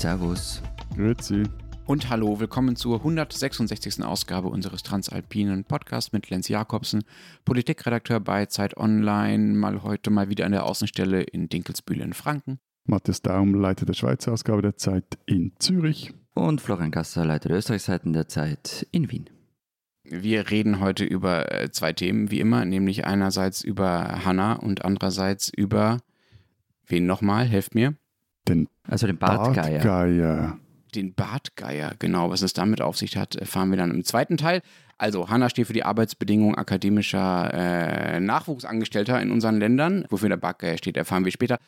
Servus. Grüezi. Und hallo, willkommen zur 166. Ausgabe unseres Transalpinen Podcasts mit Lenz Jakobsen, Politikredakteur bei Zeit Online, mal heute mal wieder an der Außenstelle in Dinkelsbühl in Franken. Matthias Daum, Leiter der Schweizer Ausgabe der Zeit in Zürich. Und Florian Gasser, Leiter der Österreichseiten der Zeit in Wien. Wir reden heute über äh, zwei Themen, wie immer, nämlich einerseits über Hanna und andererseits über wen nochmal? Helft mir. Den Also den Bartgeier. Bartgeier. Den Bartgeier, genau, was es damit auf sich hat, erfahren wir dann im zweiten Teil. Also, Hanna steht für die Arbeitsbedingungen akademischer äh, Nachwuchsangestellter in unseren Ländern. Wofür der Bartgeier steht, erfahren wir später.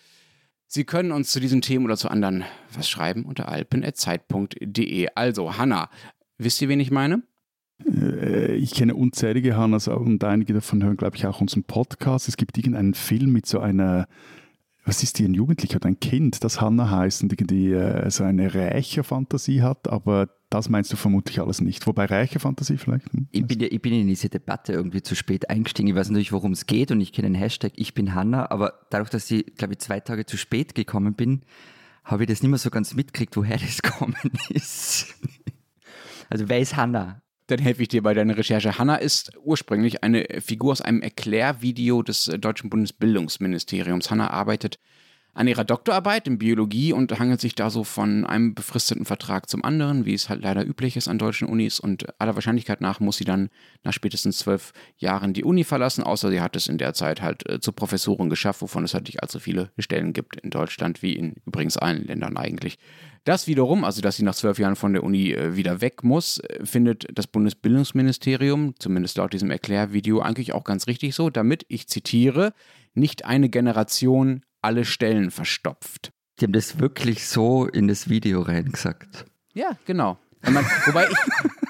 Sie können uns zu diesen Themen oder zu anderen was schreiben unter alpen.zeit.de. Also, Hanna, wisst ihr, wen ich meine? Äh, Ich kenne unzählige Hannas und einige davon hören, glaube ich, auch unseren Podcast. Es gibt irgendeinen Film mit so einer, was ist die, ein Jugendlicher oder ein Kind, das Hanna heißt und irgendwie äh, so eine Rächerfantasie hat, aber das meinst du vermutlich alles nicht. Wobei Rächerfantasie vielleicht? Hm? Ich bin, ja, ich bin in diese Debatte irgendwie zu spät eingestiegen. Ich weiß natürlich, worum es geht und ich kenne den Hashtag Ich bin Hanna, aber dadurch, dass ich, glaube ich, zwei Tage zu spät gekommen bin, habe ich das nicht mehr so ganz mitgekriegt, woher das gekommen ist. Also wer ist Hanna? Dann helfe ich dir bei deiner Recherche. Hanna ist ursprünglich eine Figur aus einem Erklärvideo des äh, deutschen Bundesbildungsministeriums. Hanna arbeitet an ihrer Doktorarbeit in Biologie und hangelt sich da so von einem befristeten Vertrag zum anderen, wie es halt leider üblich ist an deutschen Unis. Und aller Wahrscheinlichkeit nach muss sie dann nach spätestens zwölf Jahren die Uni verlassen, außer sie hat es in der Zeit halt äh, zur Professorin geschafft, wovon es halt nicht allzu viele Stellen gibt in Deutschland, wie in übrigens allen Ländern eigentlich. Das wiederum, also dass sie nach zwölf Jahren von der Uni äh, wieder weg muss, äh, findet das Bundesbildungsministerium, zumindest laut diesem Erklärvideo, eigentlich auch ganz richtig so, damit, ich zitiere, nicht eine Generation alle Stellen verstopft. Die haben das wirklich so in das Video reingesagt. Ja, genau. Man, wobei ich,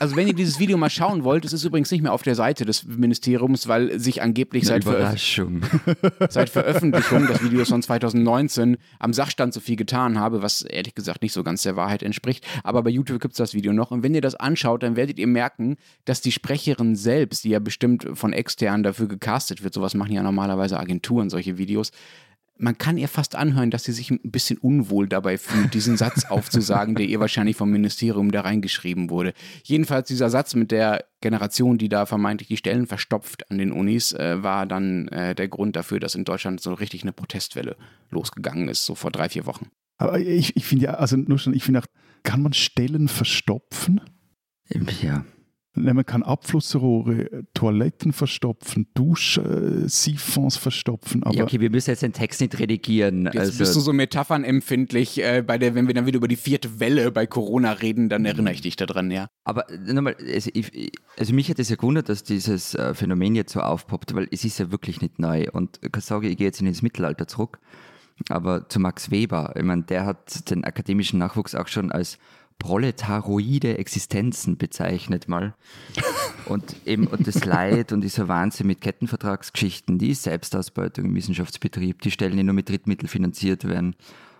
also wenn ihr dieses Video mal schauen wollt, es ist übrigens nicht mehr auf der Seite des Ministeriums, weil sich angeblich seit, Veröf Überraschung. seit Veröffentlichung des Videos von 2019 am Sachstand so viel getan habe, was ehrlich gesagt nicht so ganz der Wahrheit entspricht. Aber bei YouTube gibt es das Video noch. Und wenn ihr das anschaut, dann werdet ihr merken, dass die Sprecherin selbst, die ja bestimmt von extern dafür gecastet wird, sowas machen ja normalerweise Agenturen, solche Videos, man kann ihr fast anhören, dass sie sich ein bisschen unwohl dabei fühlt, diesen Satz aufzusagen, der ihr wahrscheinlich vom Ministerium da reingeschrieben wurde. Jedenfalls dieser Satz mit der Generation, die da vermeintlich die Stellen verstopft an den Unis, äh, war dann äh, der Grund dafür, dass in Deutschland so richtig eine Protestwelle losgegangen ist, so vor drei, vier Wochen. Aber ich, ich finde ja, also nur schon, ich finde auch, kann man Stellen verstopfen? Ja. Man kann Abflussrohre, Toiletten verstopfen, Duschsiphons verstopfen, aber ja, okay, wir müssen jetzt den Text nicht redigieren. Jetzt also, bist du so metaphernempfindlich, äh, bei der, wenn wir dann wieder über die vierte Welle bei Corona reden, dann erinnere ich dich daran, ja. Aber nochmal, also, ich, also mich hat es ja gewundert, dass dieses äh, Phänomen jetzt so aufpoppt, weil es ist ja wirklich nicht neu. Und ich kann sagen, ich gehe jetzt in das Mittelalter zurück, aber zu Max Weber, ich meine, der hat den akademischen Nachwuchs auch schon als proletaroide Existenzen bezeichnet mal. Und eben und das Leid und dieser Wahnsinn mit Kettenvertragsgeschichten, die Selbstausbeutung im Wissenschaftsbetrieb, die Stellen, die nur mit Drittmitteln finanziert werden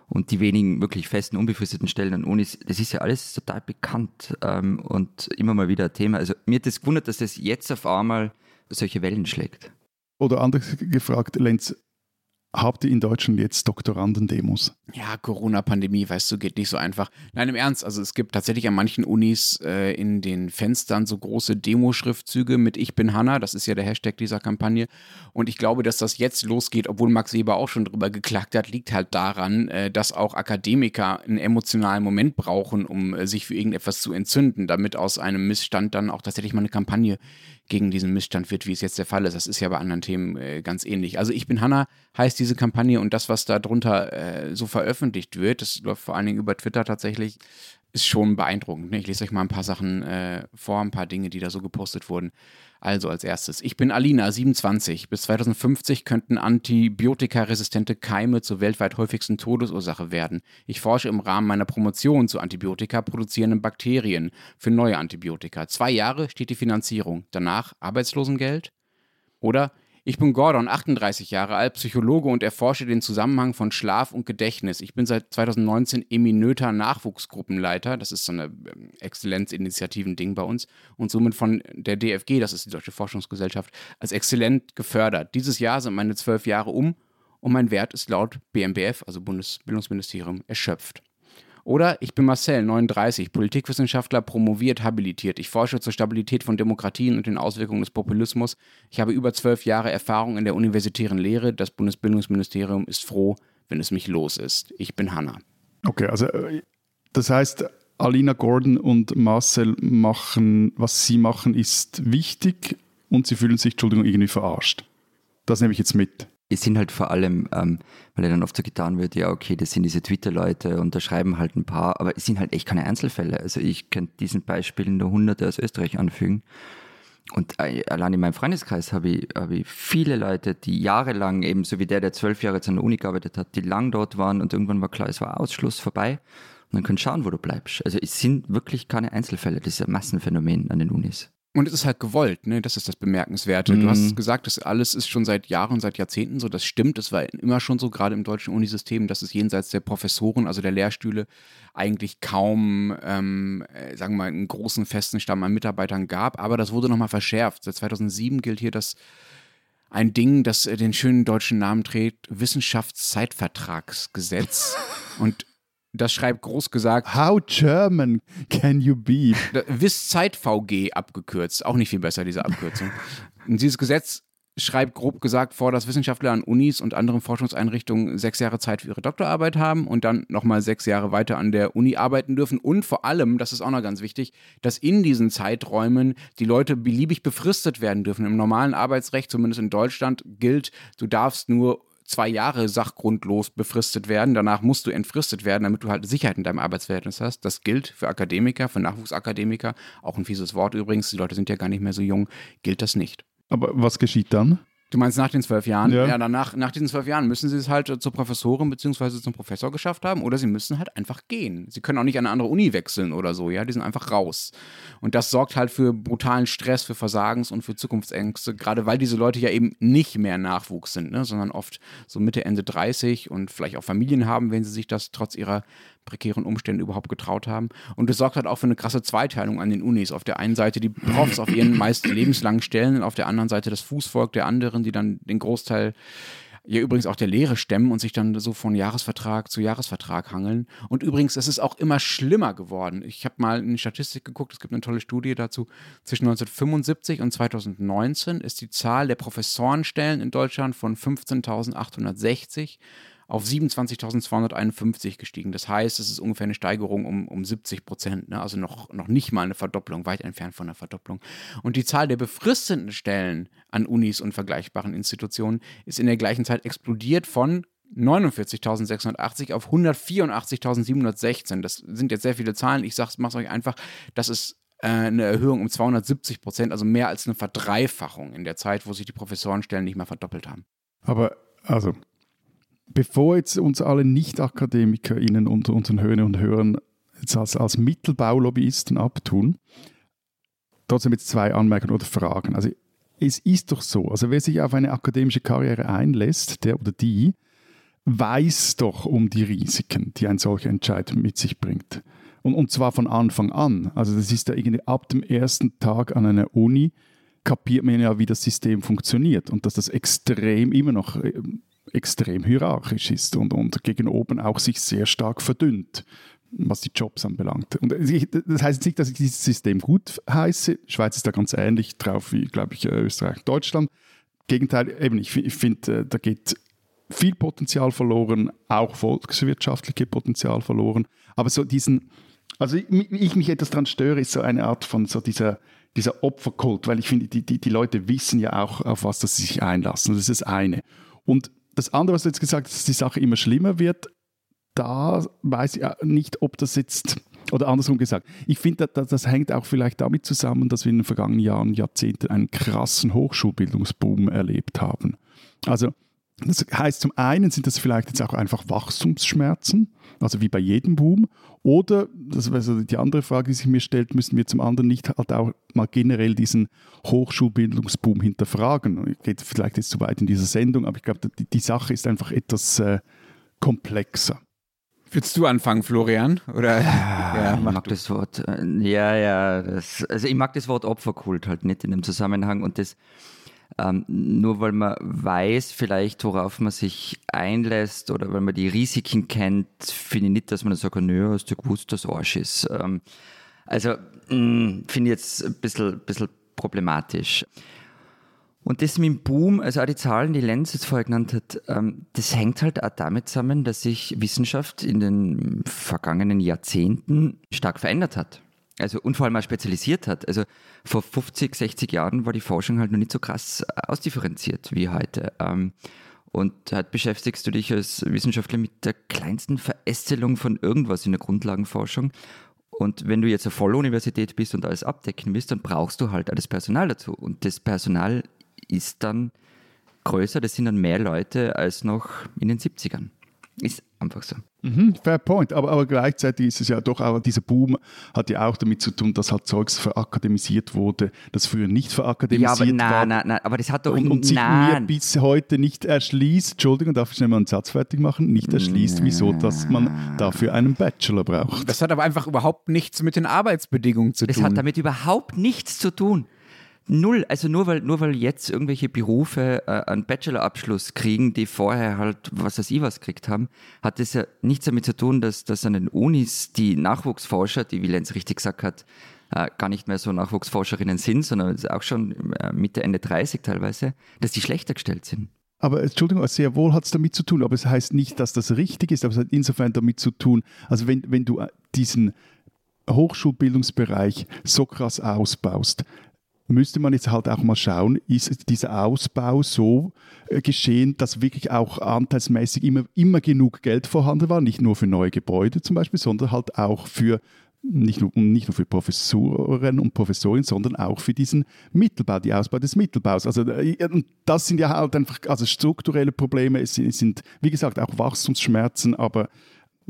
und die wenigen wirklich festen, unbefristeten Stellen an Unis, das ist ja alles total bekannt ähm, und immer mal wieder ein Thema. Also mir hat das gewundert, dass das jetzt auf einmal solche Wellen schlägt. oder anders gefragt, Lenz, habt ihr in Deutschland jetzt Doktorandendemos? Ja, Corona-Pandemie, weißt du, geht nicht so einfach. Nein, im Ernst, also es gibt tatsächlich an manchen Unis äh, in den Fenstern so große Demoschriftzüge mit Ich bin Hanna, das ist ja der Hashtag dieser Kampagne. Und ich glaube, dass das jetzt losgeht, obwohl Max Weber auch schon drüber geklagt hat, liegt halt daran, äh, dass auch Akademiker einen emotionalen Moment brauchen, um äh, sich für irgendetwas zu entzünden, damit aus einem Missstand dann auch tatsächlich mal eine Kampagne gegen diesen Missstand wird, wie es jetzt der Fall ist. Das ist ja bei anderen Themen äh, ganz ähnlich. Also ich bin Hanna heißt diese Kampagne und das, was da drunter äh, so veröffentlicht wird, das läuft vor allen Dingen über Twitter tatsächlich, ist schon beeindruckend. Ne? Ich lese euch mal ein paar Sachen äh, vor, ein paar Dinge, die da so gepostet wurden. Also als erstes, ich bin Alina, 27. Bis 2050 könnten antibiotikaresistente Keime zur weltweit häufigsten Todesursache werden. Ich forsche im Rahmen meiner Promotion zu Antibiotika produzierenden Bakterien für neue Antibiotika. Zwei Jahre steht die Finanzierung. Danach Arbeitslosengeld? Oder ich bin Gordon, 38 Jahre alt, Psychologe und erforsche den Zusammenhang von Schlaf und Gedächtnis. Ich bin seit 2019 Eminöter Nachwuchsgruppenleiter. Das ist so eine ähm, Exzellenzinitiativen-Ding bei uns. Und somit von der DFG, das ist die Deutsche Forschungsgesellschaft, als exzellent gefördert. Dieses Jahr sind meine zwölf Jahre um und mein Wert ist laut BMBF, also Bundesbildungsministerium, erschöpft. Oder ich bin Marcel, 39, Politikwissenschaftler, promoviert, habilitiert. Ich forsche zur Stabilität von Demokratien und den Auswirkungen des Populismus. Ich habe über zwölf Jahre Erfahrung in der universitären Lehre. Das Bundesbildungsministerium ist froh, wenn es mich los ist. Ich bin Hanna. Okay, also äh, das heißt, Alina Gordon und Marcel machen, was sie machen, ist wichtig und sie fühlen sich, Entschuldigung, irgendwie verarscht. Das nehme ich jetzt mit es sind halt vor allem, ähm, weil ja dann oft so getan wird, ja, okay, das sind diese Twitter-Leute und da schreiben halt ein paar, aber es sind halt echt keine Einzelfälle. Also ich könnte diesen Beispielen nur hunderte aus Österreich anfügen. Und äh, allein in meinem Freundeskreis habe ich, hab ich viele Leute, die jahrelang, eben so wie der, der zwölf Jahre an der Uni gearbeitet hat, die lang dort waren und irgendwann war klar, es war Ausschluss vorbei. Und dann kannst du schauen, wo du bleibst. Also es sind wirklich keine Einzelfälle, das ist ein Massenphänomen an den Unis. Und es ist halt gewollt, ne? Das ist das Bemerkenswerte. Mhm. Du hast gesagt, das alles ist schon seit Jahren, seit Jahrzehnten so. Das stimmt. Es war immer schon so, gerade im deutschen Unisystem, dass es jenseits der Professoren, also der Lehrstühle, eigentlich kaum, ähm, äh, sagen wir mal, einen großen festen Stamm an Mitarbeitern gab. Aber das wurde nochmal verschärft. Seit 2007 gilt hier das ein Ding, das äh, den schönen deutschen Namen trägt, Wissenschaftszeitvertragsgesetz. Und das schreibt groß gesagt. How German can you be? WIS Zeit VG abgekürzt. Auch nicht viel besser, diese Abkürzung. Und dieses Gesetz schreibt grob gesagt vor, dass Wissenschaftler an Unis und anderen Forschungseinrichtungen sechs Jahre Zeit für ihre Doktorarbeit haben und dann nochmal sechs Jahre weiter an der Uni arbeiten dürfen. Und vor allem, das ist auch noch ganz wichtig, dass in diesen Zeiträumen die Leute beliebig befristet werden dürfen. Im normalen Arbeitsrecht, zumindest in Deutschland, gilt, du darfst nur zwei Jahre sachgrundlos befristet werden. Danach musst du entfristet werden, damit du halt Sicherheit in deinem Arbeitsverhältnis hast. Das gilt für Akademiker, für Nachwuchsakademiker. Auch ein fieses Wort übrigens. Die Leute sind ja gar nicht mehr so jung. Gilt das nicht. Aber was geschieht dann? Du meinst nach den zwölf Jahren? Ja, ja danach, nach diesen zwölf Jahren müssen sie es halt zur Professorin bzw. zum Professor geschafft haben oder sie müssen halt einfach gehen. Sie können auch nicht an eine andere Uni wechseln oder so, ja, die sind einfach raus. Und das sorgt halt für brutalen Stress, für Versagens- und für Zukunftsängste, gerade weil diese Leute ja eben nicht mehr Nachwuchs sind, ne, sondern oft so Mitte, Ende 30 und vielleicht auch Familien haben, wenn sie sich das trotz ihrer prekären Umständen überhaupt getraut haben. Und es sorgt halt auch für eine krasse Zweiteilung an den Unis. Auf der einen Seite die Profs auf ihren meist lebenslangen Stellen und auf der anderen Seite das Fußvolk der anderen, die dann den Großteil ja übrigens auch der Lehre stemmen und sich dann so von Jahresvertrag zu Jahresvertrag hangeln. Und übrigens, es ist auch immer schlimmer geworden. Ich habe mal in die Statistik geguckt, es gibt eine tolle Studie dazu. Zwischen 1975 und 2019 ist die Zahl der Professorenstellen in Deutschland von 15.860 auf 27.251 gestiegen. Das heißt, es ist ungefähr eine Steigerung um, um 70 Prozent, ne? also noch, noch nicht mal eine Verdopplung, weit entfernt von einer Verdopplung. Und die Zahl der befristeten Stellen an Unis und vergleichbaren Institutionen ist in der gleichen Zeit explodiert von 49.680 auf 184.716. Das sind jetzt sehr viele Zahlen. Ich mache es euch einfach. Das ist äh, eine Erhöhung um 270 Prozent, also mehr als eine Verdreifachung in der Zeit, wo sich die Professorenstellen nicht mehr verdoppelt haben. Aber also bevor jetzt uns alle Nicht-AkademikerInnen unter unseren Hörern und Hörern jetzt als, als Mittelbaulobbyisten abtun, trotzdem jetzt zwei Anmerkungen oder Fragen. Also es ist doch so, also wer sich auf eine akademische Karriere einlässt, der oder die, weiß doch um die Risiken, die ein solcher Entscheid mit sich bringt. Und, und zwar von Anfang an. Also das ist ja irgendwie ab dem ersten Tag an einer Uni, kapiert man ja, wie das System funktioniert und dass das extrem immer noch extrem hierarchisch ist und, und gegen oben auch sich sehr stark verdünnt, was die Jobs anbelangt. Und das heißt nicht, dass ich dieses System gut heiße. Schweiz ist da ganz ähnlich drauf wie, glaube ich, Österreich, Deutschland. Gegenteil, eben, ich, ich finde, äh, da geht viel Potenzial verloren, auch volkswirtschaftliche Potenzial verloren. Aber so diesen, also ich, ich mich etwas daran störe, ist so eine Art von so dieser, dieser Opferkult, weil ich finde, die, die, die Leute wissen ja auch, auf was sie sich einlassen. Das ist das eine. Und das andere, was du jetzt gesagt hast, dass die Sache immer schlimmer wird, da weiß ich nicht, ob das jetzt, oder andersrum gesagt, ich finde, das, das hängt auch vielleicht damit zusammen, dass wir in den vergangenen Jahren, Jahrzehnten einen krassen Hochschulbildungsboom erlebt haben. Also das heißt, zum einen sind das vielleicht jetzt auch einfach Wachstumsschmerzen, also wie bei jedem Boom. Oder, das ist also die andere Frage, die sich mir stellt, müssen wir zum anderen nicht halt auch mal generell diesen Hochschulbildungsboom hinterfragen. Geht vielleicht jetzt zu weit in dieser Sendung, aber ich glaube, die, die Sache ist einfach etwas äh, komplexer. Willst du anfangen, Florian? Oder? Ja, ja, ich mag du. das Wort. Äh, ja, ja. Das, also ich mag das Wort Opferkult halt nicht in dem Zusammenhang und das Ähm, nur weil man weiß vielleicht, worauf man sich einlässt oder weil man die Risiken kennt, finde ich nicht, dass man dann sagt, nö, hast du gewusst, dass Arsch ist. Ähm, also finde ich jetzt ein bisschen, bisschen problematisch. Und das mit dem Boom, also auch die Zahlen, die Lenz jetzt vorher genannt hat, ähm, das hängt halt auch damit zusammen, dass sich Wissenschaft in den vergangenen Jahrzehnten stark verändert hat. Also und vor allem auch spezialisiert hat. Also vor 50, 60 Jahren war die Forschung halt noch nicht so krass ausdifferenziert wie heute. Ähm, und halt beschäftigst du dich als Wissenschaftler mit der kleinsten Verästelung von irgendwas in der Grundlagenforschung. Und wenn du jetzt eine Volluniversität bist und alles abdecken willst, dann brauchst du halt alles Personal dazu. Und das Personal ist dann größer, das sind dann mehr Leute als noch in den 70ern. Ist einfach so. Mhm, fair point. Aber, aber gleichzeitig ist es ja doch auch, dieser Boom hat ja auch damit zu tun, dass halt Zeugs verakademisiert wurde, das früher nicht verakademisiert ja, aber nein, war. Nein, nein, aber das hat doch und, und sich mir bis heute nicht erschließt, Entschuldigung, darf ich schnell mal einen Satz fertig machen, nicht erschließt, wieso, dass man dafür einen Bachelor braucht. Das hat aber einfach überhaupt nichts mit den Arbeitsbedingungen zu das tun. Das hat damit überhaupt nichts zu tun. Null, also nur weil, nur weil jetzt irgendwelche Berufe äh, einen Bachelorabschluss kriegen, die vorher halt was weiß ich was gekriegt haben, hat das ja nichts damit zu tun, dass, dass an den Unis die Nachwuchsforscher, die wie Lenz richtig gesagt hat, äh, gar nicht mehr so Nachwuchsforscherinnen sind, sondern auch schon äh, Mitte, Ende 30 teilweise, dass die schlechter gestellt sind. Aber Entschuldigung, sehr wohl hat es damit zu tun, aber es heißt nicht, dass das richtig ist, aber es hat insofern damit zu tun, also wenn, wenn du äh, diesen Hochschulbildungsbereich so krass ausbaust, müsste man jetzt halt auch mal schauen, ist dieser Ausbau so äh, geschehen, dass wirklich auch anteilsmäßig immer, immer genug Geld vorhanden war, nicht nur für neue Gebäude zum Beispiel, sondern halt auch für nicht nur, nicht nur für Professoren und Professorinnen, sondern auch für diesen Mittelbau, die Ausbau des Mittelbaus. Also äh, das sind ja halt einfach also strukturelle Probleme, es sind, es sind wie gesagt auch Wachstumsschmerzen, aber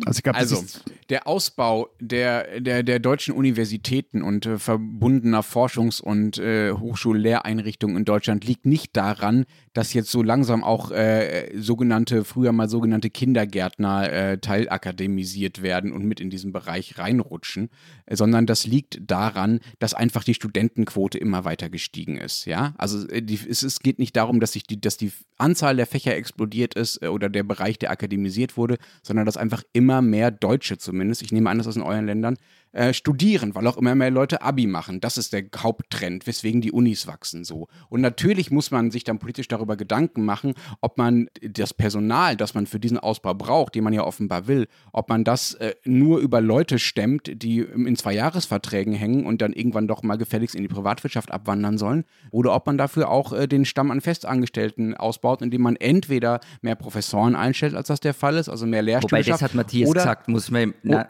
also, glaub, also der Ausbau der, der, der deutschen Universitäten und äh, verbundener Forschungs- und äh, Hochschullehreinrichtungen in Deutschland liegt nicht daran, dass jetzt so langsam auch äh, sogenannte, früher mal sogenannte Kindergärtner äh, teilakademisiert werden und mit in diesen Bereich reinrutschen, äh, sondern das liegt daran, dass einfach die Studentenquote immer weiter gestiegen ist. Ja, also äh, die, es, es geht nicht darum, dass sich die, dass die Anzahl der Fächer explodiert ist oder der Bereich, der akademisiert wurde, sondern dass einfach immer mehr Deutsche zumindest, ich nehme an, das in euren Ländern äh, studieren, weil auch immer mehr Leute Abi machen. Das ist der Haupttrend, weswegen die Unis wachsen so. Und natürlich muss man sich dann politisch darüber Gedanken machen, ob man das Personal, das man für diesen Ausbau braucht, den man ja offenbar will, ob man das äh, nur über Leute stemmt, die in zwei Jahresverträgen hängen und dann irgendwann doch mal gefälligst in die Privatwirtschaft abwandern sollen, oder ob man dafür auch äh, den Stamm an Festangestellten ausbaut, indem man entweder mehr Professoren einstellt, als das der Fall ist, also mehr Lehrstühle Wobei, das hat Matthias gesagt, muss man, na,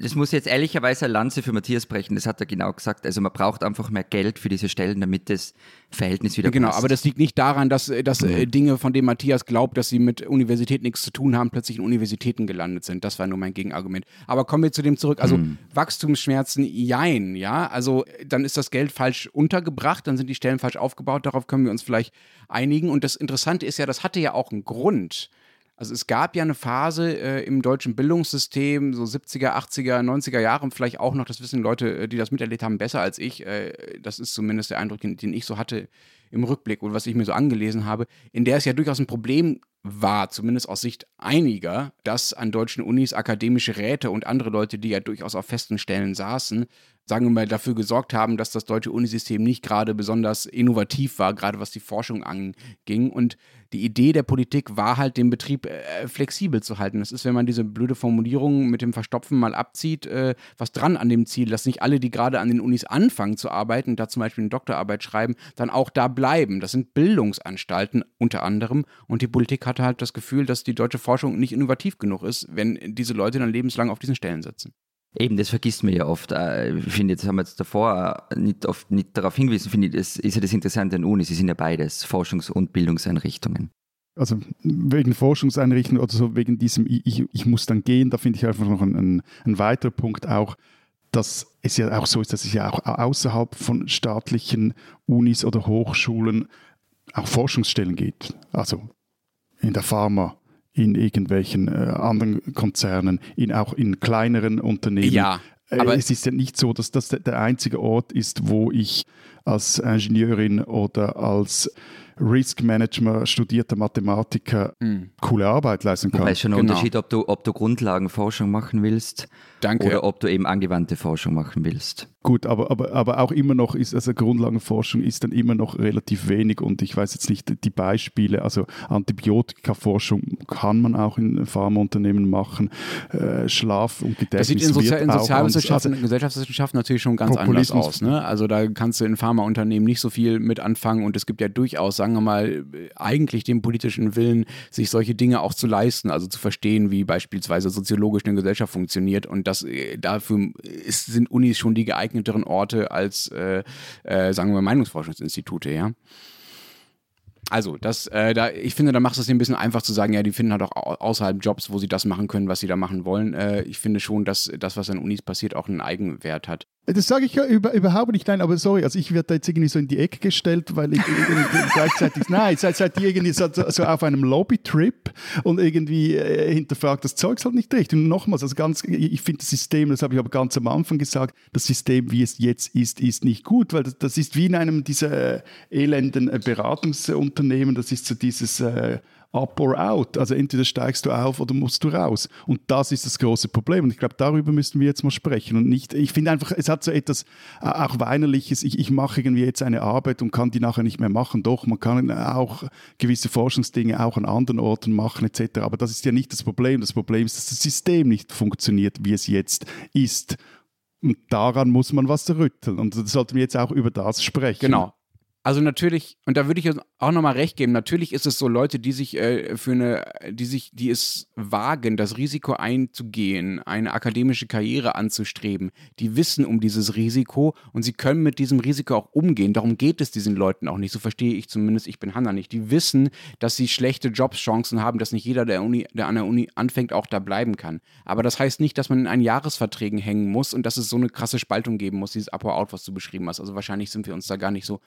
das muss jetzt ehrlicherweise Kaiser Lanze für Matthias brechen, das hat er genau gesagt. Also man braucht einfach mehr Geld für diese Stellen, damit das Verhältnis wieder Genau, passt. aber das liegt nicht daran, dass, dass mhm. Dinge, von denen Matthias glaubt, dass sie mit Universität nichts zu tun haben, plötzlich in Universitäten gelandet sind. Das war nur mein Gegenargument. Aber kommen wir zu dem zurück. Also mhm. Wachstumsschmerzen, jein, ja. Also dann ist das Geld falsch untergebracht, dann sind die Stellen falsch aufgebaut. Darauf können wir uns vielleicht einigen. Und das Interessante ist ja, das hatte ja auch einen Grund. Also es gab ja eine Phase äh, im deutschen Bildungssystem, so 70er, 80er, 90er Jahre, vielleicht auch noch, das wissen Leute, äh, die das miterlebt haben, besser als ich. Äh, das ist zumindest der Eindruck, den, den ich so hatte im Rückblick und was ich mir so angelesen habe, in der es ja durchaus ein Problem war, zumindest aus Sicht einiger, dass an deutschen Unis akademische Räte und andere Leute, die ja durchaus auf festen Stellen saßen, sagen wir mal, dafür gesorgt haben, dass das deutsche Unisystem nicht gerade besonders innovativ war, gerade was die Forschung anging. Und die Idee der Politik war halt, den Betrieb äh, flexibel zu halten. Das ist, wenn man diese blöde Formulierung mit dem Verstopfen mal abzieht, äh, was dran an dem Ziel, dass nicht alle, die gerade an den Unis anfangen zu arbeiten, da zum Beispiel eine Doktorarbeit schreiben, dann auch da bleiben. Das sind Bildungsanstalten unter anderem. Und die Politik hatte halt das Gefühl, dass die deutsche Forschung nicht innovativ genug ist, wenn diese Leute dann lebenslang auf diesen Stellen sitzen. Eben, das vergisst man ja oft. Äh, ich finde, das haben wir jetzt davor nicht, oft nicht darauf hingewiesen, finde ich, das ist ja das Interessante an Unis, sie sind ja beides, Forschungs- und Bildungseinrichtungen. Also wegen Forschungseinrichtungen oder so, wegen diesem ich, ich muss dann gehen, da finde ich einfach noch ein, ein weiterer Punkt auch, dass es ja auch so ist, dass es ja auch außerhalb von staatlichen Unis oder Hochschulen auch Forschungsstellen gibt. Also in der Pharma, in irgendwelchen äh, anderen Konzernen, in, auch in kleineren Unternehmen. Ja, äh, aber es ist ja nicht so, dass das der einzige Ort ist, wo ich als Ingenieurin oder als Risk Management studierter Mathematiker mhm. coole Arbeit leisten kann. Wobei es schon ein genau. Unterschied, ob du, ob du Grundlagenforschung machen willst Danke. oder ob du eben angewandte Forschung machen willst. Gut, aber, aber, aber auch immer noch ist, also Grundlagenforschung ist dann immer noch relativ wenig und ich weiß jetzt nicht die Beispiele, also Antibiotikaforschung kann man auch in Pharmaunternehmen machen, äh, Schlaf und Gedächtnis Das sieht in, Sozi in Sozialwissenschaften, also, Gesellschaftswissenschaften natürlich schon ganz anders aus. Ne? Also da kannst du in Pharmaunternehmen nicht so viel mit anfangen und es gibt ja durchaus, sagen wir mal, eigentlich den politischen Willen, sich solche Dinge auch zu leisten, also zu verstehen, wie beispielsweise soziologisch eine Gesellschaft funktioniert und das äh, dafür ist, sind Unis schon die geeigneteren Orte als, äh, äh, sagen wir, Meinungsforschungsinstitute, ja. Also, das, äh, da, ich finde, da macht es ein bisschen einfach zu sagen, ja, die finden halt auch außerhalb Jobs, wo sie das machen können, was sie da machen wollen. Äh, ich finde schon, dass das, was an Unis passiert, auch einen Eigenwert hat. Das sage ich ja über, überhaupt nicht, nein, aber sorry, also ich werde da jetzt irgendwie so in die Ecke gestellt, weil ich gleichzeitig, nein, seid, seid ihr irgendwie so, so auf einem Lobby-Trip und irgendwie äh, hinterfragt das Zeug halt nicht richtig. Und nochmals, also ganz, ich finde das System, das habe ich aber ganz am Anfang gesagt, das System, wie es jetzt ist, ist nicht gut, weil das, das ist wie in einem dieser äh, elenden äh, Beratungsunternehmen, das ist so dieses äh, up or out. Also entweder steigst du auf oder musst du raus. Und das ist das große Problem. Und ich glaube, darüber müssen wir jetzt mal sprechen. Und nicht, ich finde einfach, es hat so etwas äh, auch Weinerliches. Ich, ich mache irgendwie jetzt eine Arbeit und kann die nachher nicht mehr machen. Doch, man kann auch gewisse Forschungsdinge auch an anderen Orten machen, etc. Aber das ist ja nicht das Problem. Das Problem ist, dass das System nicht funktioniert, wie es jetzt ist. Und daran muss man was rütteln. Und da sollten wir jetzt auch über das sprechen. Genau. Also natürlich, und da würde ich auch nochmal recht geben, natürlich ist es so Leute, die sich äh, für eine, die sich, die es wagen, das Risiko einzugehen, eine akademische Karriere anzustreben, die wissen um dieses Risiko und sie können mit diesem Risiko auch umgehen. Darum geht es diesen Leuten auch nicht. So verstehe ich zumindest, ich bin Hanna nicht. Die wissen, dass sie schlechte Jobschancen haben, dass nicht jeder, der, Uni, der an der Uni anfängt, auch da bleiben kann. Aber das heißt nicht, dass man in einen Jahresverträgen hängen muss und dass es so eine krasse Spaltung geben muss, dieses Up-or-Out, was du beschrieben hast. Also wahrscheinlich sind wir uns da gar nicht so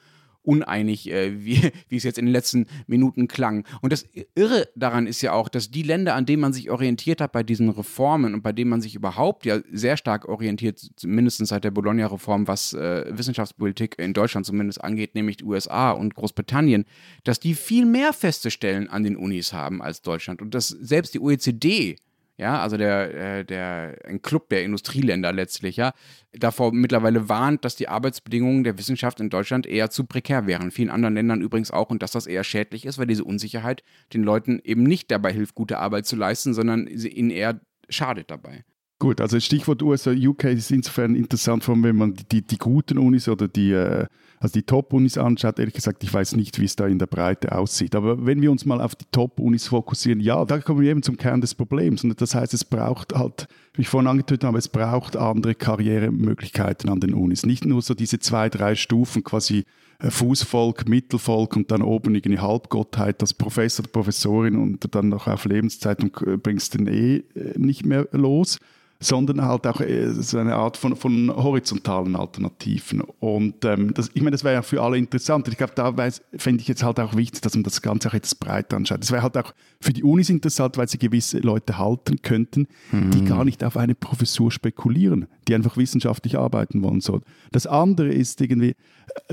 uneinig, äh, wie, wie es jetzt in den letzten Minuten klang. Und das Irre daran ist ja auch, dass die Länder, an denen man sich orientiert hat bei diesen Reformen und bei denen man sich überhaupt ja sehr stark orientiert, mindestens seit der Bologna-Reform, was äh, Wissenschaftspolitik in Deutschland zumindest angeht, nämlich die USA und Großbritannien, dass die viel mehr feste Stellen an den Unis haben als Deutschland. Und dass selbst die OECD ja, also der, äh, der, ein Club der Industrieländer letztlich, ja, davor mittlerweile warnt, dass die Arbeitsbedingungen der Wissenschaft in Deutschland eher zu prekär wären. Vielen anderen Ländern übrigens auch und dass das eher schädlich ist, weil diese Unsicherheit den Leuten eben nicht dabei hilft, gute Arbeit zu leisten, sondern ihnen eher schadet dabei. Gut, also Stichwort USA, UK ist insofern interessant, wenn man die, die guten Unis oder die, äh, also die Top-Unis anschaut. Ehrlich gesagt, ich weiß nicht, wie es da in der Breite aussieht. Aber wenn wir uns mal auf die Top-Unis fokussieren, ja, da kommen wir eben zum Kern des Problems. Und das heißt, es braucht halt, wie ich vorhin angetötet habe, es braucht andere Karrieremöglichkeiten an den Unis. Nicht nur so diese zwei, drei Stufen quasi äh, Fußvolk, Mittelvolk und dann oben irgendwie Halbgottheit als Professor Professorin und dann noch auf Lebenszeit und äh, bringst den eh nicht mehr los sondern halt auch äh, so eine Art von, von horizontalen Alternativen. Und ähm, das, ich meine, das wäre ja für alle interessant. Ich glaube, da fände ich jetzt halt auch wichtig, dass man das Ganze auch etwas breiter anschaut. Das wäre halt auch für die Unis interessant, weil sie gewisse Leute halten könnten, mhm. die gar nicht auf eine Professur spekulieren, die einfach wissenschaftlich arbeiten wollen sollen. Das andere ist irgendwie,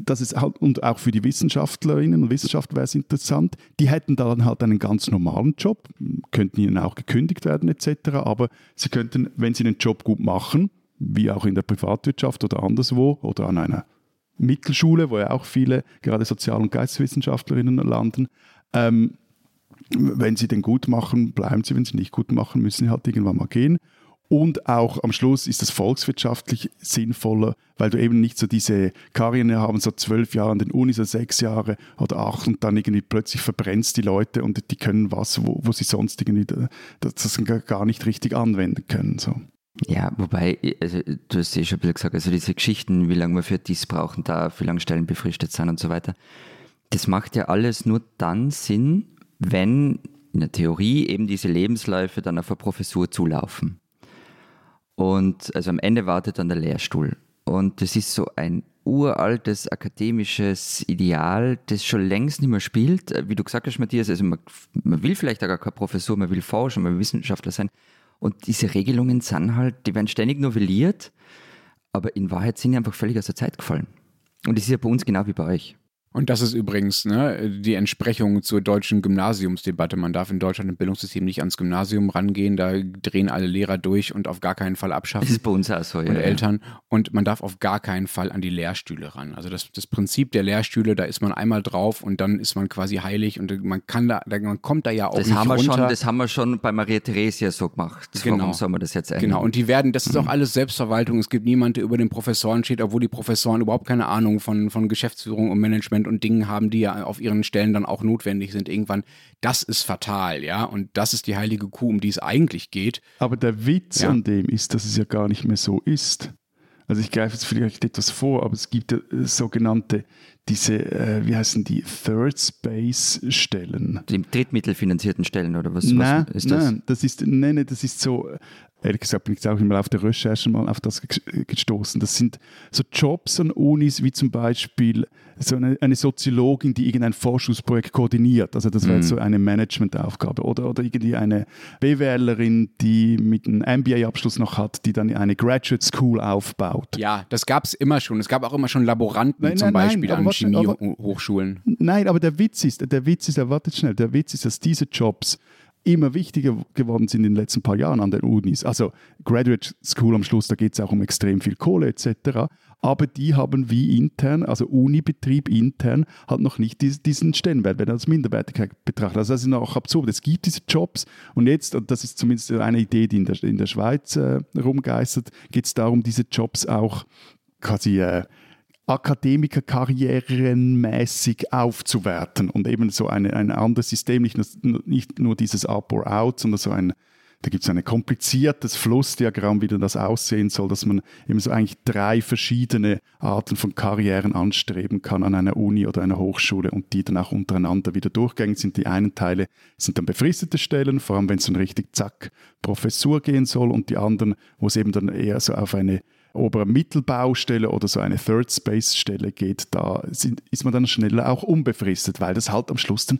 dass es halt, und auch für die Wissenschaftlerinnen und Wissenschaftler wäre es interessant, die hätten dann halt einen ganz normalen Job, könnten ihnen auch gekündigt werden etc., aber sie könnten, wenn sie den Job gut machen, wie auch in der Privatwirtschaft oder anderswo oder an einer Mittelschule, wo ja auch viele gerade Sozial- und Geisteswissenschaftlerinnen landen, ähm, wenn sie den gut machen, bleiben sie, wenn sie nicht gut machen, müssen sie halt irgendwann mal gehen. Und auch am Schluss ist es volkswirtschaftlich sinnvoller, weil du eben nicht so diese Karriere haben, so zwölf Jahre an den Uni, so sechs Jahre oder acht und dann irgendwie plötzlich verbrennst die Leute und die können was, wo, wo sie sonst irgendwie das gar nicht richtig anwenden können. So. Ja, wobei, also, du hast ja schon ein bisschen gesagt, also diese Geschichten, wie lange man für dies brauchen darf, wie lange Stellen befristet sind und so weiter, das macht ja alles nur dann Sinn, wenn in der Theorie eben diese Lebensläufe dann auf eine Professur zulaufen. Und also am Ende wartet dann der Lehrstuhl. Und das ist so ein uraltes akademisches Ideal, das schon längst nicht mehr spielt. Wie du gesagt hast, Matthias, also man, man will vielleicht auch gar kein Professor, man will Forscher, man will Wissenschaftler sein. Und diese Regelungen sind halt, die werden ständig novelliert, aber in Wahrheit sind die einfach völlig aus der Zeit gefallen. Und das ist ja bei uns genau wie bei euch. Und das ist übrigens ne, die Entsprechung zur deutschen Gymnasiumsdebatte. Man darf in Deutschland im Bildungssystem nicht ans Gymnasium rangehen, da drehen alle Lehrer durch und auf gar keinen Fall abschaffen. Das ist bei uns auch so, ja. Und Eltern. Und man darf auf gar keinen Fall an die Lehrstühle ran. Also das, das Prinzip der Lehrstühle, da ist man einmal drauf und dann ist man quasi heilig und man kann da, man kommt da ja auch das nicht haben wir runter. Schon, das haben wir schon bei Maria Theresia so gemacht. Genau. Warum soll man das jetzt ändern? Genau, und die werden, das ist auch alles Selbstverwaltung. Es gibt niemanden, der über den Professoren steht, obwohl die Professoren überhaupt keine Ahnung von, von Geschäftsführung und Management und Dingen haben, die ja auf ihren Stellen dann auch notwendig sind irgendwann. Das ist fatal, ja. Und das ist die heilige Kuh, um die es eigentlich geht. Aber der Witz Ja. an dem ist, dass es ja gar nicht mehr so ist. Also ich greife jetzt vielleicht etwas vor, aber es gibt ja äh, sogenannte, diese, äh, wie heißen die, Third Space Stellen. Die drittmittelfinanzierten Stellen oder was, nein, was ist das? nein, das ist, nein, nein, das ist so, äh, ehrlich gesagt bin ich jetzt auch immer auf der Recherche mal auf das ge- gestoßen. Das sind so Jobs an Unis, wie zum Beispiel so eine, eine Soziologin, die irgendein Forschungsprojekt koordiniert. Also das wäre jetzt so eine Managementaufgabe. Oder, oder irgendwie eine BWLerin, die mit einem MBA-Abschluss noch hat, die dann eine Graduate School aufbaut. Ja, das gab es immer schon. Es gab auch immer schon Laboranten Nein, zum nein, nein, Beispiel aber an Chemiehochschulen. Nein, aber der Witz ist, der Witz ist, erwartet schnell, der Witz ist, dass diese Jobs immer wichtiger geworden sind in den letzten paar Jahren an den Unis. Also Graduate School am Schluss, da geht es auch um extrem viel Kohle etc. Aber die haben wie intern, also Unibetrieb intern, hat noch nicht dies- diesen Stellenwert, wenn er als Minderwertigkeit betrachtet. Also das ist auch absurd. Es gibt diese Jobs und jetzt, und das ist zumindest eine Idee, die in der, in der Schweiz äh, rumgeistert, geht es darum, diese Jobs auch quasi äh, Akademikerkarrierenmäßig aufzuwerten und eben so eine, ein anderes System, nicht nur, nicht nur dieses Up or Out, sondern so ein, da gibt es ein kompliziertes Flussdiagramm, wie denn das aussehen soll, dass man eben so eigentlich drei verschiedene Arten von Karrieren anstreben kann an einer Uni oder einer Hochschule und die dann auch untereinander wieder durchgängig sind. Die einen Teile sind dann befristete Stellen, vor allem wenn es dann richtig zack Professur gehen soll und die anderen, wo es eben dann eher so auf eine obere Mittelbaustelle oder so eine Third Space Stelle geht, da sind, ist man dann schneller auch unbefristet, weil das halt am Schluss dann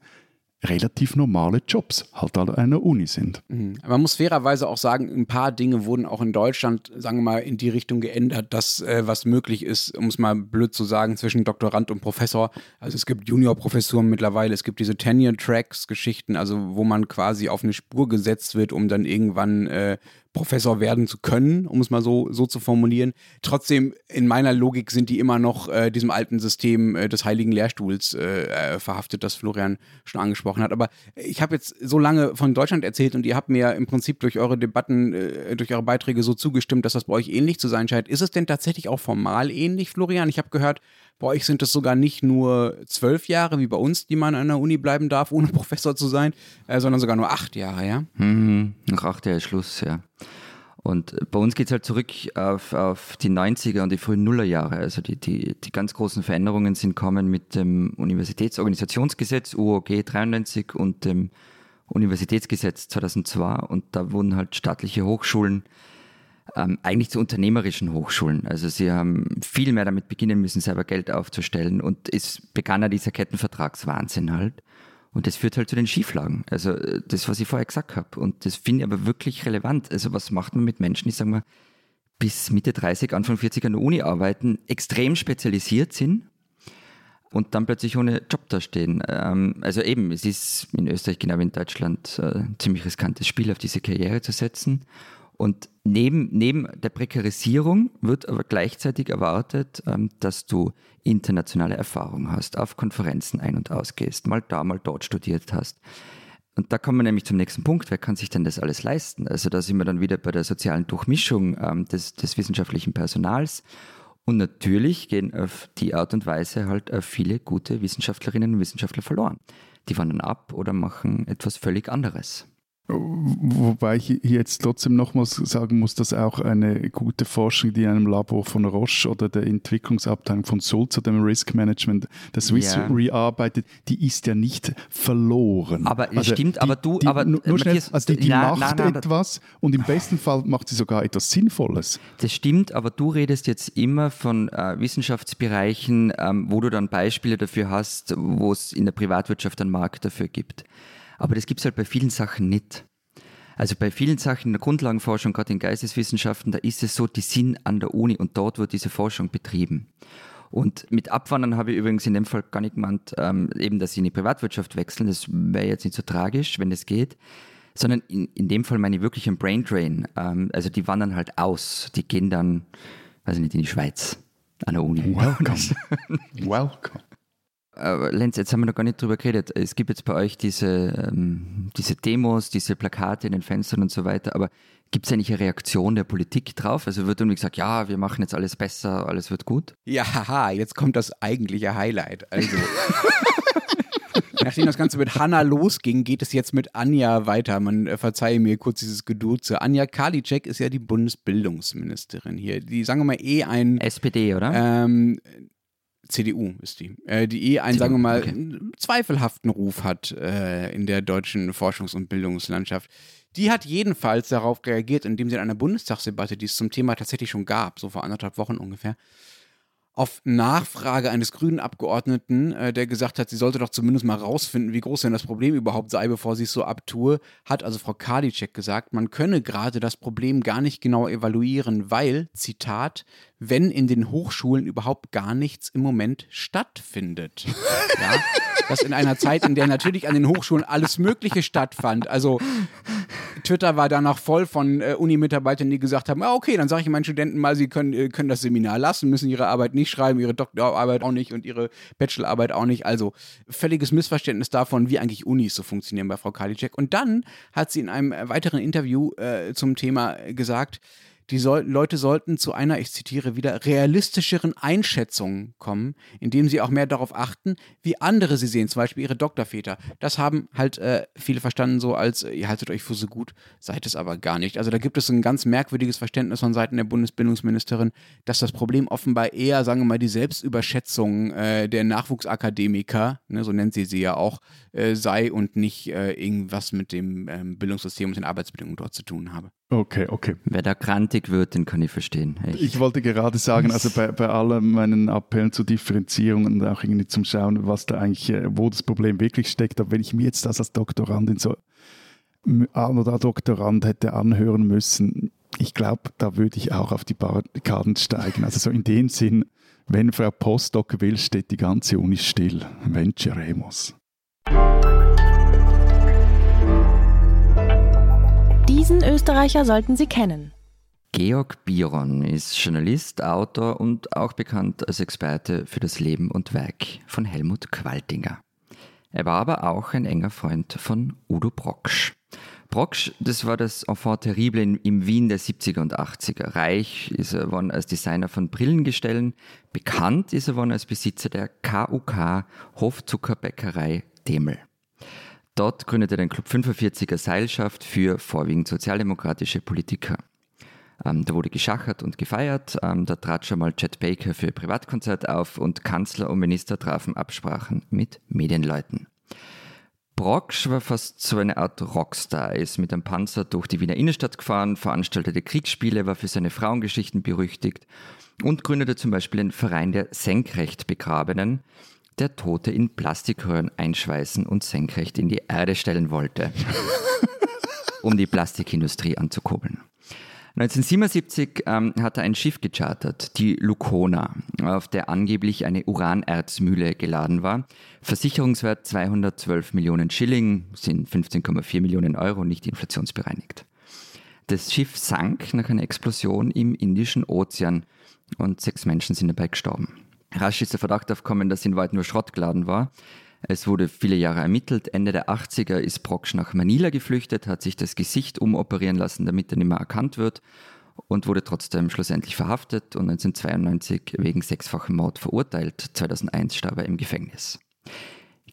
relativ normale Jobs halt an einer Uni sind. Mhm. Man muss fairerweise auch sagen, ein paar Dinge wurden auch in Deutschland, sagen wir mal, in die Richtung geändert, dass äh, was möglich ist, um es mal blöd zu sagen, zwischen Doktorand und Professor. Also es gibt Juniorprofessuren mittlerweile, es gibt diese Tenure-Tracks-Geschichten, also wo man quasi auf eine Spur gesetzt wird, um dann irgendwann äh, Professor werden zu können, um es mal so, so zu formulieren. Trotzdem, in meiner Logik sind die immer noch äh, diesem alten System äh, des heiligen Lehrstuhls äh, äh, verhaftet, das Florian schon angesprochen hat. Aber ich habe jetzt so lange von Deutschland erzählt und ihr habt mir im Prinzip durch eure Debatten, äh, durch eure Beiträge so zugestimmt, dass das bei euch ähnlich zu sein scheint. Ist es denn tatsächlich auch formal ähnlich, Florian? Ich habe gehört, bei euch sind es sogar nicht nur zwölf Jahre wie bei uns, die man an der Uni bleiben darf, ohne Professor zu sein, äh, sondern sogar nur acht Jahre, ja? Mhm, nach acht Jahren Schluss, ja. Und äh, bei uns geht es halt zurück auf, auf die 90er und die frühen Nullerjahre. Also die, die, die ganz großen Veränderungen sind kommen mit dem Universitätsorganisationsgesetz UOG 93 und dem Universitätsgesetz 2002 und da wurden halt staatliche Hochschulen ähm, eigentlich zu unternehmerischen Hochschulen. Also sie haben viel mehr damit beginnen müssen, selber Geld aufzustellen und es begann ja dieser Kettenvertragswahnsinn halt. Und das führt halt zu den Schieflagen. Also äh, das, was ich vorher gesagt habe. Und das finde ich aber wirklich relevant. Also was macht man mit Menschen, die sagen wir bis Mitte 30, Anfang 40 an der Uni arbeiten, extrem spezialisiert sind und dann plötzlich ohne Job dastehen. Ähm, also eben, es ist in Österreich genau wie in Deutschland äh, ein ziemlich riskantes Spiel, auf diese Karriere zu setzen. Und neben, neben der Prekarisierung wird aber gleichzeitig erwartet, ähm, dass du internationale Erfahrung hast, auf Konferenzen ein- und ausgehst, mal da, mal dort studiert hast. Und da kommen wir nämlich zum nächsten Punkt. Wer kann sich denn das alles leisten? Also da sind wir dann wieder bei der sozialen Durchmischung ähm, des, des wissenschaftlichen Personals. Und natürlich gehen auf die Art und Weise halt äh, viele gute Wissenschaftlerinnen und Wissenschaftler verloren. Die wandern ab oder machen etwas völlig anderes. Wobei ich jetzt trotzdem nochmals sagen muss, dass auch eine gute Forschung, die in einem Labor von Roche oder der Entwicklungsabteilung von Sulzer, dem Risk Management, der Swiss Ja. Re arbeitet, die ist ja nicht verloren. Aber es stimmt, die, aber du- die, aber, nur, nur schnell, also die, die na- macht na- na, etwas und im besten Fall macht sie sogar etwas Sinnvolles. Das stimmt, aber du redest jetzt immer von äh, Wissenschaftsbereichen, ähm, wo du dann Beispiele dafür hast, wo es in der Privatwirtschaft einen Markt dafür gibt. Aber das gibt es halt bei vielen Sachen nicht. Also bei vielen Sachen in der Grundlagenforschung, gerade in Geisteswissenschaften, da ist es so, die sind an der Uni und dort wird diese Forschung betrieben. Und mit Abwandern habe ich übrigens in dem Fall gar nicht gemeint, ähm, eben, dass sie in die Privatwirtschaft wechseln. Das wäre jetzt nicht so tragisch, wenn das geht. Sondern in, in dem Fall meine ich wirklich einen Brain Drain. Ähm, also die wandern halt aus. Die gehen dann, weiß ich nicht, in die Schweiz an der Uni. Welcome. Welcome. Aber Lenz, jetzt haben wir noch gar nicht drüber geredet. Es gibt jetzt bei euch diese, ähm, diese Demos, diese Plakate in den Fenstern und so weiter, aber gibt es eigentlich eine Reaktion der Politik drauf? Also wird irgendwie gesagt, ja, wir machen jetzt alles besser, alles wird gut? Ja, haha, jetzt kommt das eigentliche Highlight. Also. Nachdem das Ganze mit Hanna losging, geht es jetzt mit Anja weiter. Man äh, verzeihe mir kurz dieses Geduze. Anja Karliczek ist ja die Bundesbildungsministerin hier. Die, sagen wir mal, eh ein. SPD, oder? Ähm, CDU ist die, äh, die eh einen, CDU, sagen wir mal, okay. zweifelhaften Ruf hat äh, in der deutschen Forschungs- und Bildungslandschaft. Die hat jedenfalls darauf reagiert, indem sie in einer Bundestagsdebatte, die es zum Thema tatsächlich schon gab, so vor anderthalb Wochen ungefähr, auf Nachfrage eines grünen Abgeordneten, äh, der gesagt hat, sie sollte doch zumindest mal rausfinden, wie groß denn das Problem überhaupt sei, bevor sie es so abtue, hat also Frau Karliczek gesagt, man könne gerade das Problem gar nicht genau evaluieren, weil, Zitat, wenn in den Hochschulen überhaupt gar nichts im Moment stattfindet. ja, das in einer Zeit, in der natürlich an den Hochschulen alles Mögliche stattfand. Also Twitter war danach voll von äh, Uni-Mitarbeitern, die gesagt haben, ah, okay, dann sage ich meinen Studenten mal, sie können, äh, können das Seminar lassen, müssen ihre Arbeit nicht schreiben, ihre Doktorarbeit auch nicht und ihre Bachelorarbeit auch nicht. Also völliges Missverständnis davon, wie eigentlich Unis so funktionieren bei Frau Karliczek. Und dann hat sie in einem äh, weiteren Interview äh, zum Thema gesagt, die soll, Leute sollten zu einer, ich zitiere wieder, realistischeren Einschätzung kommen, indem sie auch mehr darauf achten, wie andere sie sehen, zum Beispiel ihre Doktorväter. Das haben halt äh, viele verstanden so als, äh, ihr haltet euch für so gut, seid es aber gar nicht. Also da gibt es ein ganz merkwürdiges Verständnis von Seiten der Bundesbildungsministerin, dass das Problem offenbar eher, sagen wir mal, die Selbstüberschätzung äh, der Nachwuchsakademiker, ne, so nennt sie sie ja auch, äh, sei und nicht äh, irgendwas mit dem ähm, Bildungssystem und den Arbeitsbedingungen dort zu tun habe. Okay, okay. Wer da grantig wird, den kann ich verstehen. Echt. Ich wollte gerade sagen, also bei, bei allen meinen Appellen zur Differenzierung und auch irgendwie zum Schauen, was da eigentlich, äh, wo das Problem wirklich steckt, aber wenn ich mir jetzt das als Doktorandin so an oder Doktorand hätte anhören müssen, ich glaube, da würde ich auch auf die Barrikaden steigen. Also so in dem Sinn, wenn Frau Postdoc will, steht die ganze Uni still. Venceremos. Diesen Österreicher sollten Sie kennen. Georg Biron ist Journalist, Autor und auch bekannt als Experte für das Leben und Werk von Helmut Qualtinger. Er war aber auch ein enger Freund von Udo Brocksch. Brocksch, das war das Enfant terrible im Wien der 70er und 80er. Reich ist er worden als Designer von Brillengestellen. Bekannt ist er worden als Besitzer der KUK Hofzuckerbäckerei Demel. Dort gründete er den Club 45er Seilschaft für vorwiegend sozialdemokratische Politiker. Ähm, da wurde geschachert und gefeiert. Ähm, da trat schon mal Chet Baker für Privatkonzert auf und Kanzler und Minister trafen Absprachen mit Medienleuten. Brocksch war fast so eine Art Rockstar. Er ist mit einem Panzer durch die Wiener Innenstadt gefahren, veranstaltete Kriegsspiele, war für seine Frauengeschichten berüchtigt und gründete zum Beispiel den Verein der senkrecht Begrabenen, der Tote in Plastikröhren einschweißen und senkrecht in die Erde stellen wollte, um die Plastikindustrie anzukurbeln. 1977 ähm, hat er ein Schiff gechartert, die Lucona, auf der angeblich eine Uranerzmühle geladen war. Versicherungswert 212 Millionen Schilling, sind 15,4 Millionen Euro, nicht inflationsbereinigt. Das Schiff sank nach einer Explosion im Indischen Ozean und sechs Menschen sind dabei gestorben. Rasch ist der Verdacht aufgekommen, dass in Wahrheit nur Schrott geladen war. Es wurde viele Jahre ermittelt. Ende der 80er ist Brocksch nach Manila geflüchtet, hat sich das Gesicht umoperieren lassen, damit er nicht mehr erkannt wird und wurde trotzdem schlussendlich verhaftet und 1992 wegen sechsfachem Mord verurteilt. 2001 starb er im Gefängnis.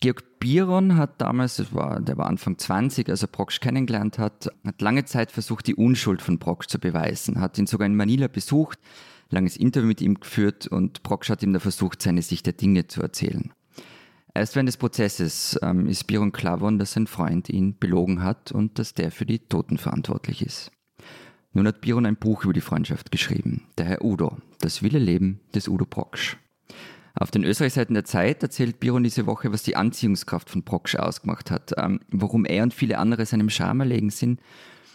Georg Biron hat damals, das war, der war Anfang 20, als er Brocksch kennengelernt hat, hat lange Zeit versucht, die Unschuld von Brocksch zu beweisen, hat ihn sogar in Manila besucht, langes Interview mit ihm geführt und Brocksch hat ihm da versucht, seine Sicht der Dinge zu erzählen. Erst während des Prozesses ähm, ist Biron klar geworden, dass sein Freund ihn belogen hat und dass der für die Toten verantwortlich ist. Nun hat Biron ein Buch über die Freundschaft geschrieben, der Herr Udo, das wilde Leben des Udo Brocksch. Auf den Österreichseiten der Zeit erzählt Biron diese Woche, was die Anziehungskraft von Brocksch ausgemacht hat, ähm, warum er und viele andere seinem Charme erlegen sind,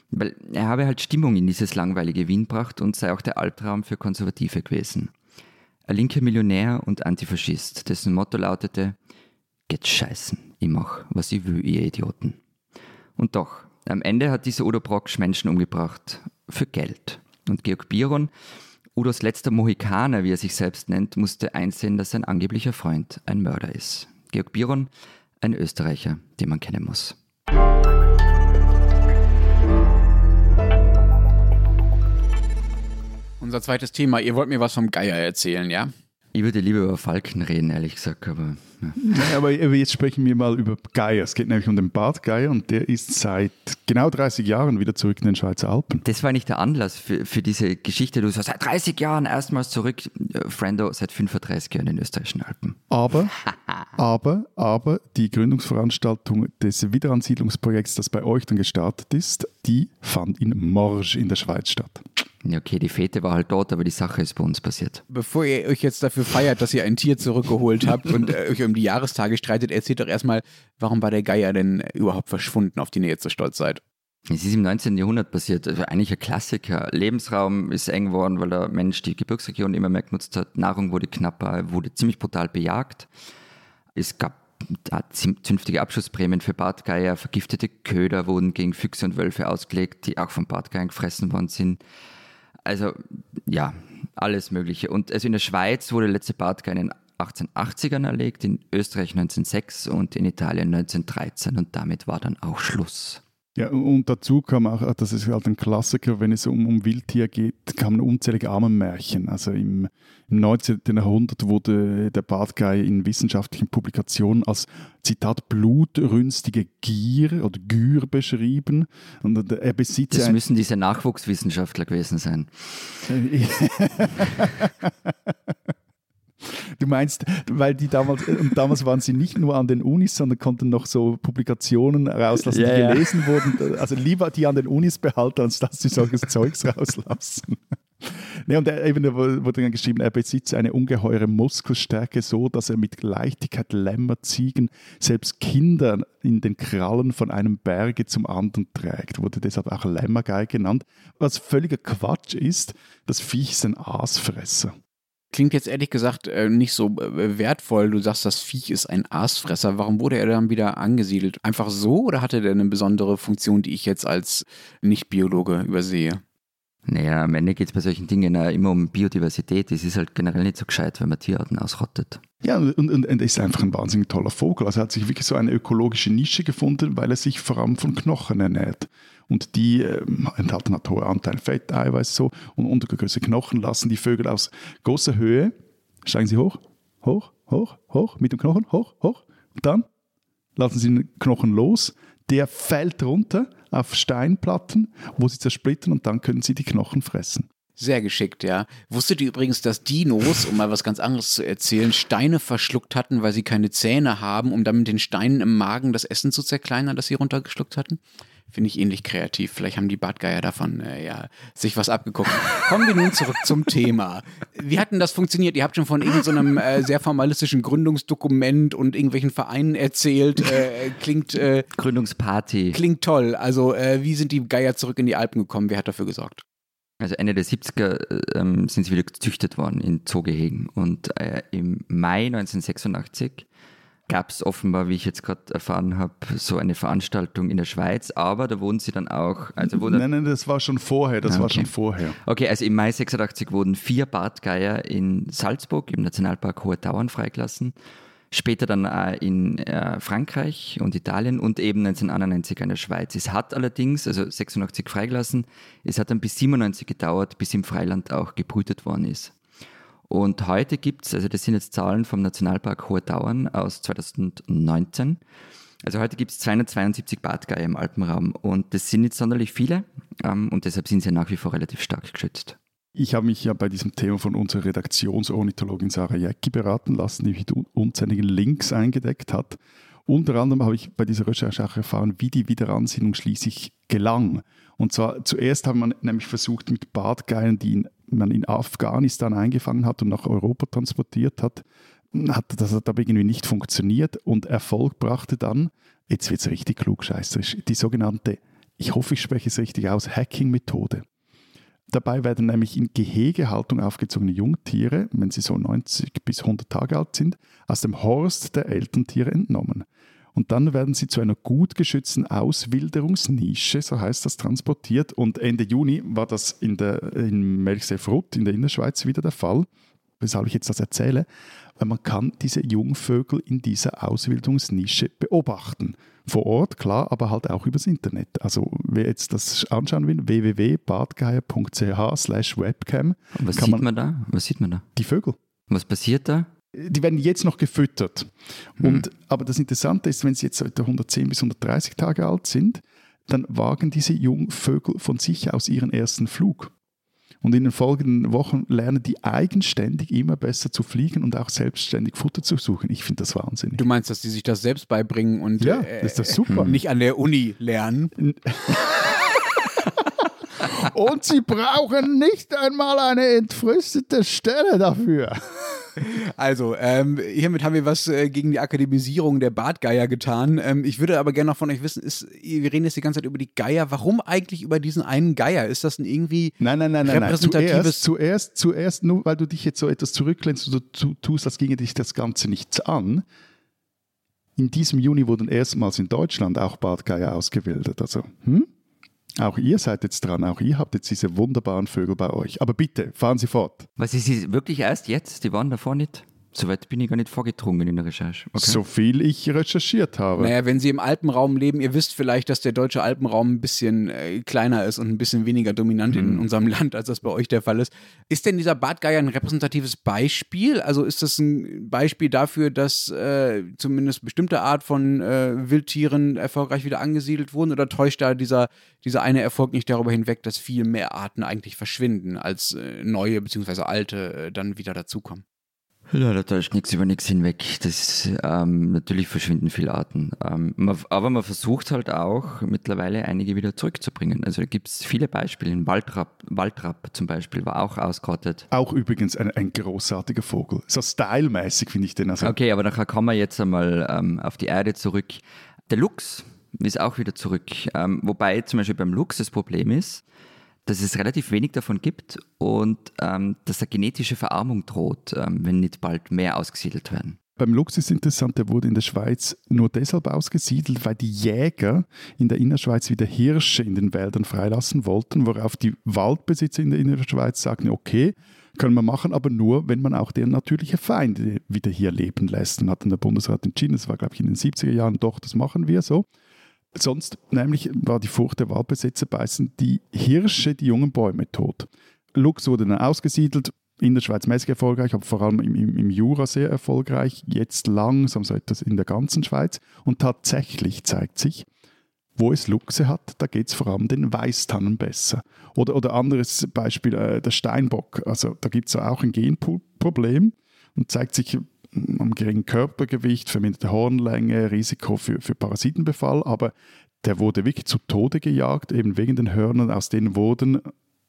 weil er habe halt Stimmung in dieses langweilige Wien gebracht und sei auch der Albtraum für Konservative gewesen. ein linker Millionär und Antifaschist, dessen Motto lautete, geht scheißen, ich mach, was ich will, ihr Idioten. Und doch, am Ende hat dieser Udo Brocksch Menschen umgebracht, für Geld. Und Georg Biron, Udos letzter Mohikaner, wie er sich selbst nennt, musste einsehen, dass sein angeblicher Freund ein Mörder ist. Georg Biron, ein Österreicher, den man kennen muss. Unser zweites Thema. Ihr wollt mir was vom Geier erzählen, ja? Ich würde lieber über Falken reden, ehrlich gesagt, aber. Ja. Ja, aber jetzt sprechen wir mal über Geier. Es geht nämlich um den Bart Geier und der ist seit genau 30 Jahren wieder zurück in den Schweizer Alpen. Das war nicht der Anlass für, für diese Geschichte. Du sagst, seit 30 Jahren erstmals zurück. Äh, Frendo seit 35 Jahren in den österreichischen Alpen. Aber, aber, aber die Gründungsveranstaltung des Wiederansiedlungsprojekts, das bei euch dann gestartet ist, die fand in Morges in der Schweiz statt. Ja, okay, die Fete war halt dort, aber die Sache ist bei uns passiert. Bevor ihr euch jetzt dafür feiert, dass ihr ein Tier zurückgeholt habt und äh, euch um die Jahrestage streitet, erzählt doch erstmal, warum war der Geier denn überhaupt verschwunden, auf den ihr jetzt so stolz seid? Es ist im 19. Jahrhundert passiert, also eigentlich ein Klassiker. Lebensraum ist eng geworden, weil der Mensch die Gebirgsregion immer mehr genutzt hat. Nahrung wurde knapper, wurde ziemlich brutal bejagt. Es gab zünftige Abschussprämien für Bartgeier, vergiftete Köder wurden gegen Füchse und Wölfe ausgelegt, die auch von Bartgeiern gefressen worden sind. Also ja, alles Mögliche. Und also in der Schweiz wurde letzte Bartgeier in den 1880ern erlegt, in Österreich 1906 und in Italien 1913 und damit war dann auch Schluss. Ja, und dazu kam auch, das ist halt ein Klassiker, wenn es um, um Wildtier geht, kamen unzählige Armenmärchen. Also im, im 19. Jahrhundert wurde der Bartgeier in wissenschaftlichen Publikationen als, Zitat, blutrünstige Gier oder Gür beschrieben. Und er besitzt Das müssen diese Nachwuchswissenschaftler gewesen sein. Du meinst, weil die damals, und damals waren sie nicht nur an den Unis, sondern konnten noch so Publikationen rauslassen, Ja, die ja. gelesen wurden. Also lieber die an den Unis behalten, als dass sie solches Zeugs rauslassen. Ne, und er eben wurde dann geschrieben, er besitzt eine ungeheure Muskelstärke, so dass er mit Leichtigkeit Lämmer, Ziegen, selbst Kinder in den Krallen von einem Berge zum anderen trägt. Wurde deshalb auch Lämmergei genannt. Was völliger Quatsch ist, das Viech ist ein Aasfresser. Klingt jetzt ehrlich gesagt äh, nicht so äh, wertvoll. Du sagst, das Viech ist ein Aasfresser. Warum wurde er dann wieder angesiedelt? Einfach so oder hatte der eine besondere Funktion, die ich jetzt als Nicht-Biologe übersehe? Naja, am Ende geht es bei solchen Dingen immer um Biodiversität. Es ist halt generell nicht so gescheit, wenn man Tierarten ausrottet. Ja, und, und, und er ist einfach ein wahnsinnig toller Vogel. Also er hat sich wirklich so eine ökologische Nische gefunden, weil er sich vor allem von Knochen ernährt. Und die ähm, enthalten halt hohe Anteil Fett, Eiweiß so. Und untergrößere Knochen lassen die Vögel aus großer Höhe, steigen sie hoch, hoch, hoch, hoch, mit dem Knochen, hoch, hoch. Und dann lassen sie den Knochen los. Der fällt runter auf Steinplatten, wo sie zersplittern und dann können sie die Knochen fressen. Sehr geschickt, ja. Wusstet ihr übrigens, dass Dinos, um mal was ganz anderes zu erzählen, Steine verschluckt hatten, weil sie keine Zähne haben, um dann mit den Steinen im Magen das Essen zu zerkleinern, das sie runtergeschluckt hatten? Finde ich ähnlich kreativ. Vielleicht haben die Bartgeier davon äh, ja, sich was abgeguckt. Kommen wir nun zurück zum Thema. Wie hat denn das funktioniert? Ihr habt schon von irgendeinem so äh, sehr formalistischen Gründungsdokument und irgendwelchen Vereinen erzählt. Äh, klingt, äh, Gründungsparty. klingt toll. Also, äh, wie sind die Geier zurück in die Alpen gekommen? Wer hat dafür gesorgt? Also Ende der 70er ähm, sind sie wieder gezüchtet worden in Zoogehegen. Und äh, im Mai 1986 gab es offenbar, wie ich jetzt gerade erfahren habe, so eine Veranstaltung in der Schweiz. Aber da wurden sie dann auch, also wurde Nein, nein, das war schon vorher, das Ah, war okay. schon vorher. Okay, also im Mai 86 wurden vier Bartgeier in Salzburg im Nationalpark Hohe Tauern freigelassen. Später dann auch in äh, Frankreich und Italien und eben 1991 in der Schweiz. Es hat allerdings, also 86 freigelassen, es hat dann bis 97 gedauert, bis im Freiland auch gebrütet worden ist. Und heute gibt es, also das sind jetzt Zahlen vom Nationalpark Hohe Tauern aus 2019, also heute gibt es 272 Bartgeier im Alpenraum und das sind nicht sonderlich viele ähm, und deshalb sind sie nach wie vor relativ stark geschützt. Ich habe mich ja bei diesem Thema von unserer Redaktionsornithologin Sarah Jäcki beraten lassen, die mit un- unzähligen Links eingedeckt hat. Unter anderem habe ich bei dieser Recherche auch erfahren, wie die Wiederansiedlung schließlich gelang. Und zwar zuerst hat man nämlich versucht, mit Bartgeiern, die man in Afghanistan eingefangen hat und nach Europa transportiert hat, hat das hat aber irgendwie nicht funktioniert und Erfolg brachte dann, jetzt wird es richtig klugscheißerisch, die sogenannte, ich hoffe, ich spreche es richtig aus, Hacking-Methode. Dabei werden nämlich in Gehegehaltung aufgezogene Jungtiere, wenn sie so 90 bis 100 Tage alt sind, aus dem Horst der Elterntiere entnommen. Und dann werden sie zu einer gut geschützten Auswilderungsnische, so heißt das, transportiert. Und Ende Juni war das in, der, in Melchsefrutt in der Innerschweiz wieder der Fall. Weshalb ich jetzt das erzähle? Weil man kann diese Jungvögel in dieser Auswilderungsnische beobachten vor Ort, klar, aber halt auch übers Internet. Also wer jetzt das anschauen will, www.badgeier.ch slash webcam. Was sieht man, man, da? Was sieht man da? Die Vögel. Was passiert da? Die werden jetzt noch gefüttert. Hm. aber das Interessante ist, wenn sie jetzt 110 bis 130 Tage alt sind, dann wagen diese Jungvögel von sich aus ihren ersten Flug. Und in den folgenden Wochen lernen die eigenständig immer besser zu fliegen und auch selbstständig Futter zu suchen. Ich finde das wahnsinnig. Du meinst, dass die sich das selbst beibringen und ja, äh, das ist das super. nicht an der Uni lernen? und sie brauchen nicht einmal eine entfristete Stelle dafür. Also, ähm, hiermit haben wir was äh, gegen die Akademisierung der Bartgeier getan. Ähm, ich würde aber gerne noch von euch wissen, ist, wir reden jetzt die ganze Zeit über die Geier. Warum eigentlich über diesen einen Geier? Ist das ein irgendwie nein, nein, nein, repräsentatives... Zuerst, zuerst, zuerst, nur weil du dich jetzt so etwas zurücklehnst und du tust, als ginge dich das Ganze nichts an. In diesem Juni wurden erstmals in Deutschland auch Bartgeier ausgewildert. Also, hm? Auch ihr seid jetzt dran, auch ihr habt jetzt diese wunderbaren Vögel bei euch. Aber bitte, fahren Sie fort. Was ist sie wirklich erst jetzt? Die waren davor nicht? Soweit bin ich gar nicht vorgedrungen in der Recherche. Okay. So viel ich recherchiert habe. Naja, wenn Sie im Alpenraum leben, ihr wisst vielleicht, dass der deutsche Alpenraum ein bisschen äh, kleiner ist und ein bisschen weniger dominant mhm. in unserem Land, als das bei euch der Fall ist. Ist denn dieser Bartgeier ein repräsentatives Beispiel? Also ist das ein Beispiel dafür, dass äh, zumindest bestimmte Art von äh, Wildtieren erfolgreich wieder angesiedelt wurden? Oder täuscht da dieser, dieser eine Erfolg nicht darüber hinweg, dass viel mehr Arten eigentlich verschwinden, als äh, neue bzw. alte äh, dann wieder dazukommen? Ja, da täuscht nichts über nichts hinweg. Das, ähm, natürlich verschwinden viele Arten. Ähm, man, aber man versucht halt auch mittlerweile einige wieder zurückzubringen. Also da gibt es viele Beispiele. Ein Waldrapp, Waldrapp zum Beispiel war auch ausgerottet. Auch übrigens ein, ein großartiger Vogel. So stylmäßig finde ich den. Also. Okay, aber nachher kommen wir jetzt einmal ähm, auf die Erde zurück. Der Luchs ist auch wieder zurück. Ähm, wobei zum Beispiel beim Luchs das Problem ist, dass es relativ wenig davon gibt und ähm, dass eine genetische Verarmung droht, ähm, wenn nicht bald mehr ausgesiedelt werden. Beim Luchs ist interessant, der wurde in der Schweiz nur deshalb ausgesiedelt, weil die Jäger in der Innerschweiz wieder Hirsche in den Wäldern freilassen wollten, worauf die Waldbesitzer in der Innerschweiz sagten, okay, können wir machen, aber nur, wenn man auch deren natürliche Feinde wieder hier leben lässt. Dann hat dann der Bundesrat entschieden, das war glaube ich in den 70er Jahren, doch, das machen wir so. Sonst nämlich war die Furcht der Waldbesitzer beißen die Hirsche die jungen Bäume tot. Luchs wurde dann ausgesiedelt, in der Schweiz mäßig erfolgreich, aber vor allem im, im, im, Jura sehr erfolgreich, jetzt langsam so etwas in der ganzen Schweiz. Und tatsächlich zeigt sich, wo es Luchse hat, da geht es vor allem den Weißtannen besser. Oder, oder anderes Beispiel, äh, der Steinbock. Also da gibt es auch ein Genproblem und zeigt sich am geringen Körpergewicht, verminderte Hornlänge, Risiko für, für Parasitenbefall, aber der wurde wirklich zu Tode gejagt, eben wegen den Hörnern, aus denen wurden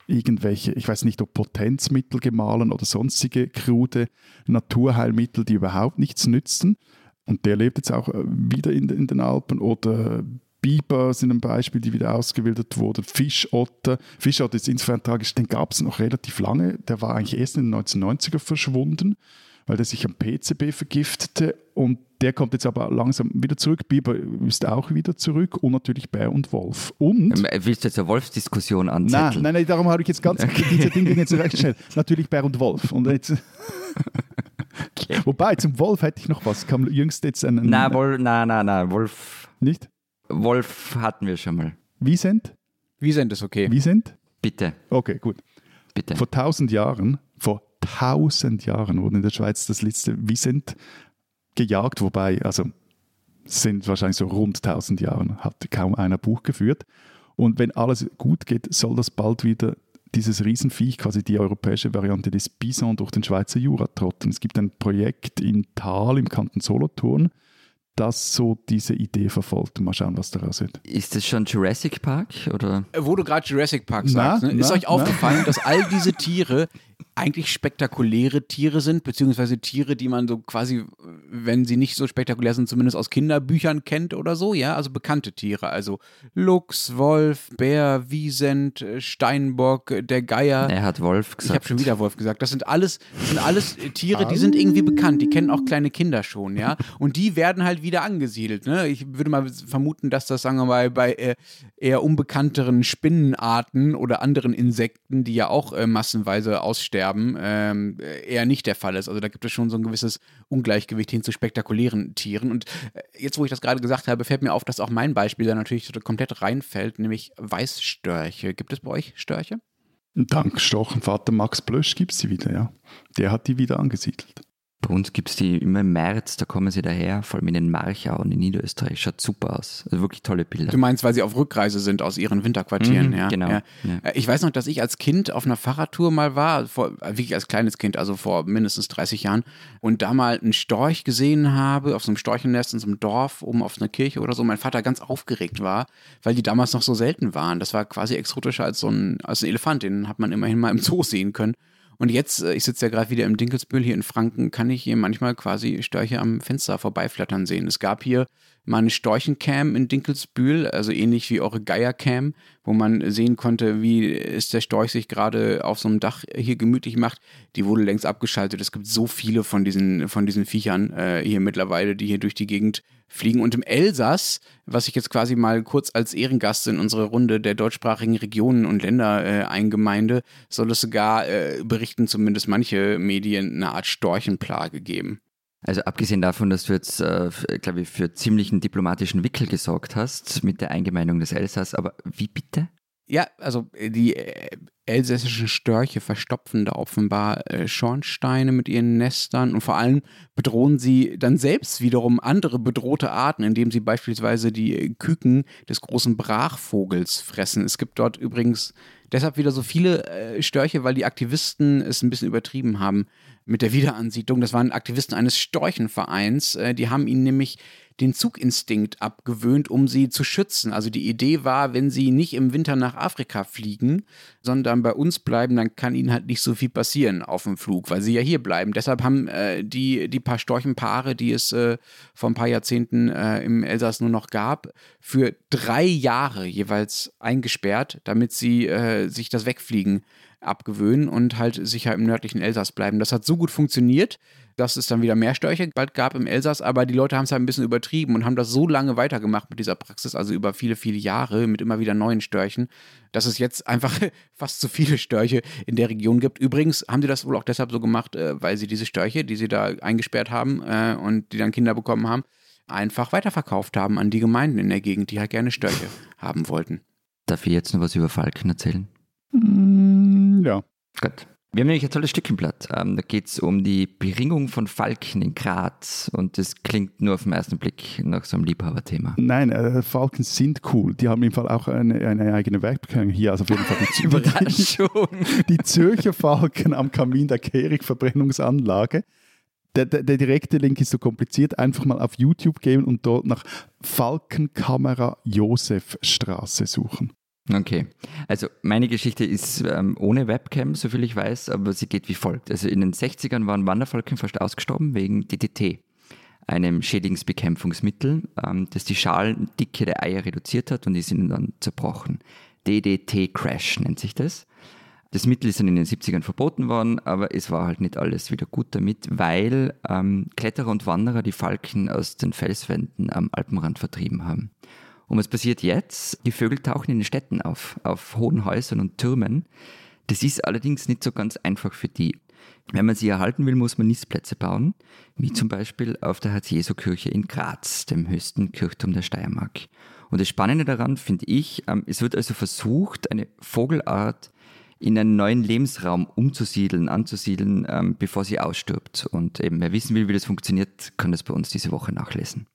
irgendwelche, ich weiß nicht, ob Potenzmittel gemahlen oder sonstige krude Naturheilmittel, die überhaupt nichts nützen. Und der lebt jetzt auch äh, wieder in, in den Alpen oder Biber sind ein Beispiel, die wieder ausgewildert wurden. Fischotter. Fischotter ist insofern tragisch, den gab es noch relativ lange. Der war eigentlich erst in den 1990er verschwunden weil der sich am PCB vergiftete und der kommt jetzt aber langsam wieder zurück. Biber ist auch wieder zurück und natürlich Bär und Wolf. Und. Ähm, willst du jetzt eine Wolfsdiskussion anzetteln? Nein, nein, nein, darum habe ich jetzt ganz okay. diese Dinge jetzt recht Natürlich Bär und Wolf. Und jetzt. okay. Wobei, zum Wolf hätte ich noch was. Kam jüngst jetzt einen. Nein, Wolf, nein, nein, nein, Wolf. Nicht? Wolf hatten wir schon mal. Wiesent? Wiesent ist okay. Wiesent? Bitte. Okay, gut. Bitte. Vor tausend Jahren, vor tausend Jahren wurde in der Schweiz das letzte Wiesent gejagt, wobei, also sind wahrscheinlich so rund tausend Jahren, hat kaum einer Buch geführt. Und wenn alles gut geht, soll das bald wieder dieses Riesenviech, quasi die europäische Variante des Bison, durch den Schweizer Jura trotten. Es gibt ein Projekt in Thal im Kanton Solothurn, das so diese Idee verfolgt. Mal schauen, was daraus wird. Ist das schon Jurassic Park? Oder? Wo du gerade Jurassic Park sagst, na, ne? ist na, euch aufgefallen, dass all diese Tiere eigentlich spektakuläre Tiere sind, beziehungsweise Tiere, die man so quasi, wenn sie nicht so spektakulär sind, zumindest aus Kinderbüchern kennt oder so, ja, also bekannte Tiere, also Luchs, Wolf, Bär, Wiesent, Steinbock, der Geier. Er hat Wolf gesagt. Ich habe schon wieder Wolf gesagt. Das sind alles, das sind alles Tiere, die sind irgendwie bekannt, die kennen auch kleine Kinder schon, ja, und die werden halt wieder angesiedelt, ne? Ich würde mal vermuten, dass das, sagen wir mal, bei äh, eher unbekannteren Spinnenarten oder anderen Insekten, die ja auch äh, massenweise aussterben, ähm, eher nicht der Fall ist. Also da gibt es schon so ein gewisses Ungleichgewicht hin zu spektakulären Tieren. Und äh, jetzt, wo ich das gerade gesagt habe, fällt mir auf, dass auch mein Beispiel da natürlich komplett reinfällt, nämlich Weißstörche. Gibt es bei euch Störche? Dank Storchenvater Max Blösch gibt es sie wieder, ja. Der hat die wieder angesiedelt. Bei uns gibt es die immer im März, da kommen sie daher, vor allem in den Marchau und in Niederösterreich. Schaut super aus. Also wirklich tolle Bilder. Du meinst, weil sie auf Rückreise sind aus ihren Winterquartieren, Mhm, ja? genau, Ja. ja. Äh, Ich weiß noch, dass ich als Kind auf einer Fahrradtour mal war, vor, äh, wirklich als kleines Kind, also vor mindestens 30 Jahren, und da mal einen Storch gesehen habe, auf so einem Storchennest in so einem Dorf, oben auf einer Kirche oder so. Mein Vater ganz aufgeregt war, weil die damals noch so selten waren. Das war quasi exotischer als so ein, als ein Elefant, den hat man immerhin mal im Zoo sehen können. Und jetzt, äh, ich sitze ja gerade wieder im Dinkelsbühl hier in Franken, kann ich hier manchmal quasi Störche am Fenster vorbeiflattern sehen. Es gab hier mal eine Storchencam in Dinkelsbühl, also ähnlich wie eure Geiercam, wo man sehen konnte, wie ist der Storch sich gerade auf so einem Dach hier gemütlich macht. Die wurde längst abgeschaltet. Es gibt so viele von diesen, von diesen Viechern äh, hier mittlerweile, die hier durch die Gegend fliegen. Und im Elsass, was ich jetzt quasi mal kurz als Ehrengast in unsere Runde der deutschsprachigen Regionen und Länder äh, eingemeinde, soll es sogar, äh, berichten zumindest manche Medien, eine Art Storchenplage geben. Also abgesehen davon, dass du jetzt, äh, glaube ich, für ziemlichen diplomatischen Wickel gesorgt hast mit der Eingemeindung des Elsass, aber wie bitte? Ja, also äh, die äh, elsässischen Störche verstopfen da offenbar äh, Schornsteine mit ihren Nestern und vor allem bedrohen sie dann selbst wiederum andere bedrohte Arten, indem sie beispielsweise die Küken des großen Brachvogels fressen. Es gibt dort übrigens deshalb wieder so viele Störche, weil die Aktivisten es ein bisschen übertrieben haben mit der Wiederansiedlung. Das waren Aktivisten eines Storchenvereins. Die haben ihnen nämlich den Zuginstinkt abgewöhnt, um sie zu schützen. Also die Idee war, wenn sie nicht im Winter nach Afrika fliegen, sondern bei uns bleiben, dann kann ihnen halt nicht so viel passieren auf dem Flug, weil sie ja hier bleiben. Deshalb haben äh, die, die paar Storchenpaare, die es äh, vor ein paar Jahrzehnten äh, im Elsass nur noch gab, für drei Jahre jeweils eingesperrt, damit sie äh, sich das Wegfliegen abgewöhnen und halt sicher im nördlichen Elsass bleiben. Das hat so gut funktioniert, dass es dann wieder mehr Störche bald gab im Elsass, aber die Leute haben es halt ein bisschen übertrieben und haben das so lange weitergemacht mit dieser Praxis, also über viele, viele Jahre mit immer wieder neuen Störchen, dass es jetzt einfach fast zu viele Störche in der Region gibt. Übrigens haben sie das wohl auch deshalb so gemacht, äh, weil sie diese Störche, die sie da eingesperrt haben äh, und die dann Kinder bekommen haben, einfach weiterverkauft haben an die Gemeinden in der Gegend, die halt gerne Störche haben wollten. Darf ich jetzt noch was über Falken erzählen? Mm, ja. Gut. Wir haben nämlich ein tolles Stückchenblatt. Ähm, da geht es um die Beringung von Falken in Graz. Und das klingt nur auf den ersten Blick nach so einem Liebhaberthema. Nein, äh, Falken sind cool. Die haben im Fall auch eine, eine eigene Werkbekennung hier. Also auf jeden Fall die, Überraschung. die Zürcher Falken am Kamin der Kehrig-Verbrennungsanlage. Der, der, der direkte Link ist so kompliziert. Einfach mal auf YouTube gehen und dort nach Falkenkamera Josefstraße suchen. Okay, also meine Geschichte ist ähm, ohne Webcam, soviel ich weiß, aber sie geht wie folgt. Also in den 60ern waren Wanderfalken fast ausgestorben wegen DDT, einem Schädlingsbekämpfungsmittel, ähm, das die Schalendicke der Eier reduziert hat und die sind dann zerbrochen. DDT-Crash nennt sich das. Das Mittel ist dann in den 70ern verboten worden, aber es war halt nicht alles wieder gut damit, weil ähm, Kletterer und Wanderer die Falken aus den Felswänden am Alpenrand vertrieben haben. Und was passiert jetzt? Die Vögel tauchen in den Städten auf, auf hohen Häusern und Türmen. Das ist allerdings nicht so ganz einfach für die. Wenn man sie erhalten will, muss man Nistplätze bauen, wie zum Beispiel auf der Herz-Jesu-Kirche in Graz, dem höchsten Kirchturm der Steiermark. Und das Spannende daran finde ich, ähm, es wird also versucht, eine Vogelart in einen neuen Lebensraum umzusiedeln, anzusiedeln, ähm, bevor sie ausstirbt. Und eben, wer wissen will, wie das funktioniert, kann das bei uns diese Woche nachlesen.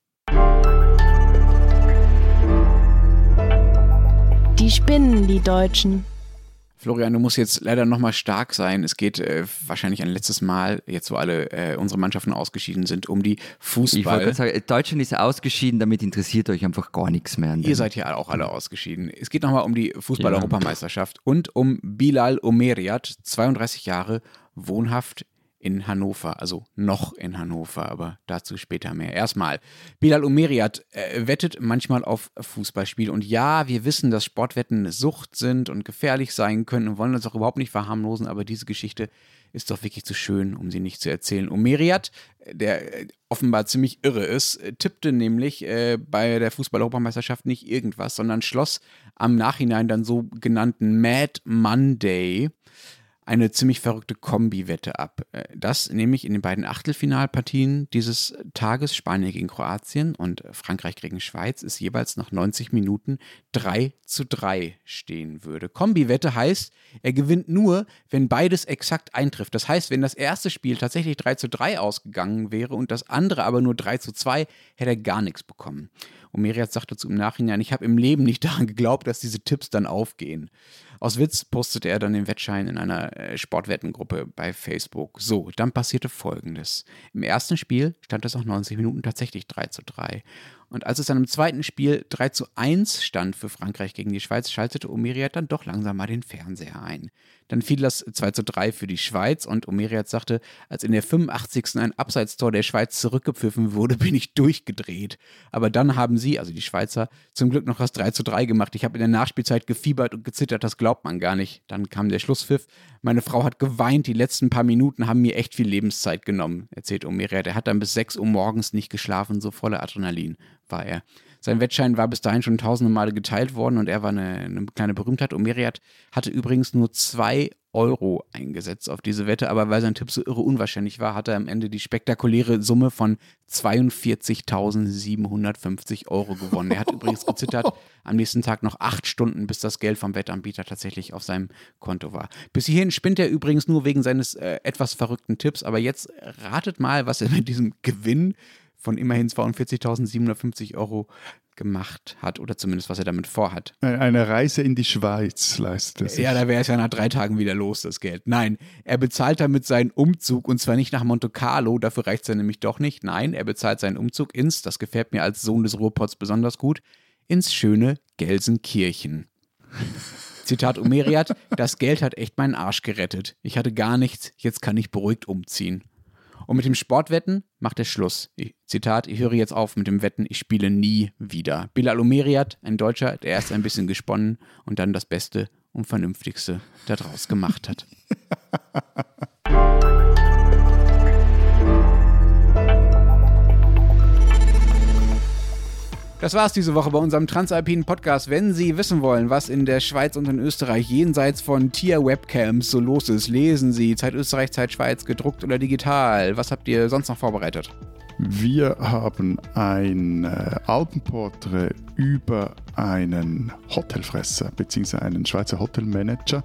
Die spinnen, die Deutschen. Florian, du musst jetzt leider nochmal stark sein. Es geht äh, wahrscheinlich ein letztes Mal, jetzt wo alle äh, unsere Mannschaften ausgeschieden sind, um die Fußball. Ich wollte sagen, Deutschland ist ausgeschieden, damit interessiert euch einfach gar nichts mehr. Ihr seid ja auch alle ausgeschieden. Es geht nochmal um die Fußball-Europameisterschaft und um Bilal Omeriat, 32 Jahre, wohnhaft in Hannover, also noch in Hannover, aber dazu später mehr. Erstmal, Bilal Umeriat äh, wettet manchmal auf Fußballspiele und ja, wir wissen, dass Sportwetten eine Sucht sind und gefährlich sein können und wollen das auch überhaupt nicht verharmlosen, aber diese Geschichte ist doch wirklich zu schön, um sie nicht zu erzählen. Umeriat, der äh, offenbar ziemlich irre ist, tippte nämlich äh, bei der Fußball-Europameisterschaft nicht irgendwas, sondern schloss am Nachhinein dann so genannten Mad Monday eine ziemlich verrückte Kombi-Wette ab. Äh, das nämlich in den beiden Achtelfinalpartien dieses Tages, Spanien gegen Kroatien und Frankreich gegen Schweiz, ist jeweils nach 90 Minuten 3 zu 3 stehen würde. Kombi-Wette heißt, er gewinnt nur, wenn beides exakt eintrifft. Das heißt, wenn das erste Spiel tatsächlich 3 zu 3 ausgegangen wäre und das andere aber nur 3 zu 2, hätte er gar nichts bekommen. Und Meriat sagte zu im Nachhinein, ich habe im Leben nicht daran geglaubt, dass diese Tipps dann aufgehen. Aus Witz postete er dann den Wettschein in einer äh, Sportwettengruppe bei Facebook. So, dann passierte folgendes. Im ersten Spiel stand es nach 90 Minuten tatsächlich 3 zu 3. Und als es dann im zweiten Spiel 3 zu 1 stand für Frankreich gegen die Schweiz, schaltete Omeriat dann doch langsam mal den Fernseher ein. Dann fiel das 2 zu 3 für die Schweiz und Omeriat sagte, als in der 85. ein Abseitstor der Schweiz zurückgepfiffen wurde, bin ich durchgedreht. Aber dann haben sie, also die Schweizer, zum Glück noch das 3 zu 3 gemacht. Ich habe in der Nachspielzeit gefiebert und gezittert, das glaubt man gar nicht. Dann kam der Schlusspfiff. Meine Frau hat geweint, die letzten paar Minuten haben mir echt viel Lebenszeit genommen, erzählt Omeriat. Er hat dann bis 6 Uhr morgens nicht geschlafen, so voller Adrenalin war er. Sein Wettschein war bis dahin schon tausende Male geteilt worden und er war eine, eine kleine Berühmtheit. Omeriat hatte übrigens nur zwei Euro eingesetzt auf diese Wette, aber weil sein Tipp so irre unwahrscheinlich war, hat er am Ende die spektakuläre Summe von 42.750 Euro gewonnen. Er hat übrigens gezittert am nächsten Tag noch acht Stunden, bis das Geld vom Wettanbieter tatsächlich auf seinem Konto war. Bis hierhin spinnt er übrigens nur wegen seines äh, etwas verrückten Tipps, aber jetzt ratet mal, was er mit diesem Gewinn von immerhin 42.750 Euro gemacht hat oder zumindest was er damit vorhat. Eine Reise in die Schweiz leistet er sich. Ja, da wäre es ja nach drei Tagen wieder los, das Geld. Nein, er bezahlt damit seinen Umzug und zwar nicht nach Monte Carlo, dafür reicht es ja nämlich doch nicht. Nein, er bezahlt seinen Umzug ins, das gefällt mir als Sohn des Ruhrpots besonders gut, ins schöne Gelsenkirchen. Zitat Umeriat, das Geld hat echt meinen Arsch gerettet. Ich hatte gar nichts, jetzt kann ich beruhigt umziehen. Und mit dem Sportwetten macht er Schluss. Ich, Zitat, ich höre jetzt auf mit dem Wetten, ich spiele nie wieder. Bilal Omeriat, ein Deutscher, der erst ein bisschen gesponnen und dann das Beste und Vernünftigste daraus gemacht hat. Das war's diese Woche bei unserem Transalpinen Podcast. Wenn Sie wissen wollen, was in der Schweiz und in Österreich jenseits von Tier-Webcams so los ist, lesen Sie Zeit Österreich, Zeit Schweiz, gedruckt oder digital. Was habt ihr sonst noch vorbereitet? Wir haben ein äh, Alpenporträt über einen Hotelfresser bzw. einen Schweizer Hotelmanager,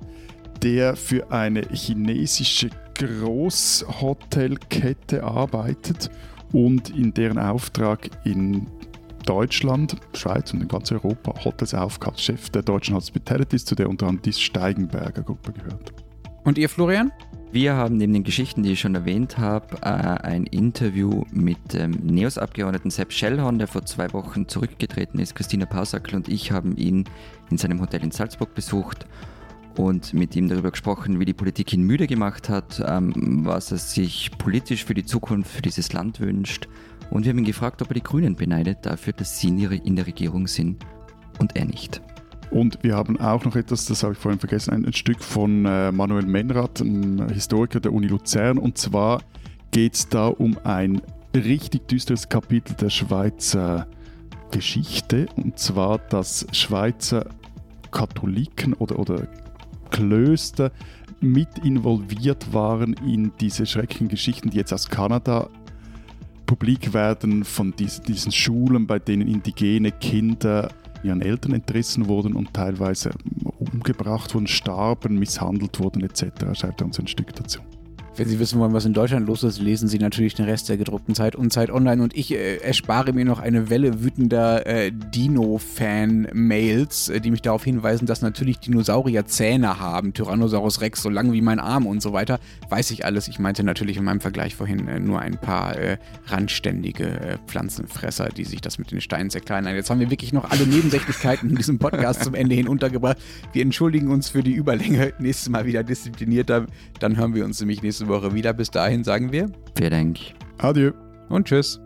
der für eine chinesische Großhotelkette arbeitet und in deren Auftrag in Deutschland, Schweiz und in ganz Europa Hotels aufkauft. Chef der deutschen Hospitalities, zu der unter anderem die Steigenberger Gruppe gehört. Und ihr, Florian? Wir haben neben den Geschichten, die ich schon erwähnt habe, äh, ein Interview mit dem NEOS-Abgeordneten Sepp Schellhorn, der vor zwei Wochen zurückgetreten ist. Christina Pausackel und ich haben ihn in seinem Hotel in Salzburg besucht und mit ihm darüber gesprochen, wie die Politik ihn müde gemacht hat, ähm, was er sich politisch für die Zukunft für dieses Land wünscht und wir haben ihn gefragt, ob er die Grünen beneidet dafür, dass sie in der Regierung sind und er nicht. Und wir haben auch noch etwas, das habe ich vorhin vergessen, ein, ein Stück von äh, Manuel Menrath, einem Historiker der Uni Luzern. Und zwar geht es da um ein richtig düsteres Kapitel der Schweizer Geschichte. Und zwar, dass Schweizer Katholiken oder, oder Klöster mit involviert waren in diese schrecklichen Geschichten, die jetzt aus Kanada publik werden von diesen, Schulen, bei denen indigene Kinder ihren Eltern entrissen wurden und teilweise umgebracht wurden, starben, misshandelt wurden etc. Schreibt er uns ein Stück dazu. Wenn Sie wissen wollen, was in Deutschland los ist, lesen Sie natürlich den Rest der gedruckten Zeit und Zeit online. Und ich äh, erspare mir noch eine Welle wütender äh, Dino-Fan-Mails, äh, die mich darauf hinweisen, dass natürlich Dinosaurier Zähne haben. Tyrannosaurus Rex so lang wie mein Arm und so weiter. Weiß ich alles. Ich meinte natürlich in meinem Vergleich vorhin äh, nur ein paar äh, randständige äh, Pflanzenfresser, die sich das mit den Steinen zerkleinern. Jetzt haben wir wirklich noch alle Nebensächlichkeiten in diesem Podcast zum Ende hin untergebracht. Wir entschuldigen uns für die Überlänge. Nächstes Mal wieder disziplinierter. Dann hören wir uns nämlich nächste Woche wieder. Bis dahin sagen wir. Vielen Dank. Adieu. Und tschüss.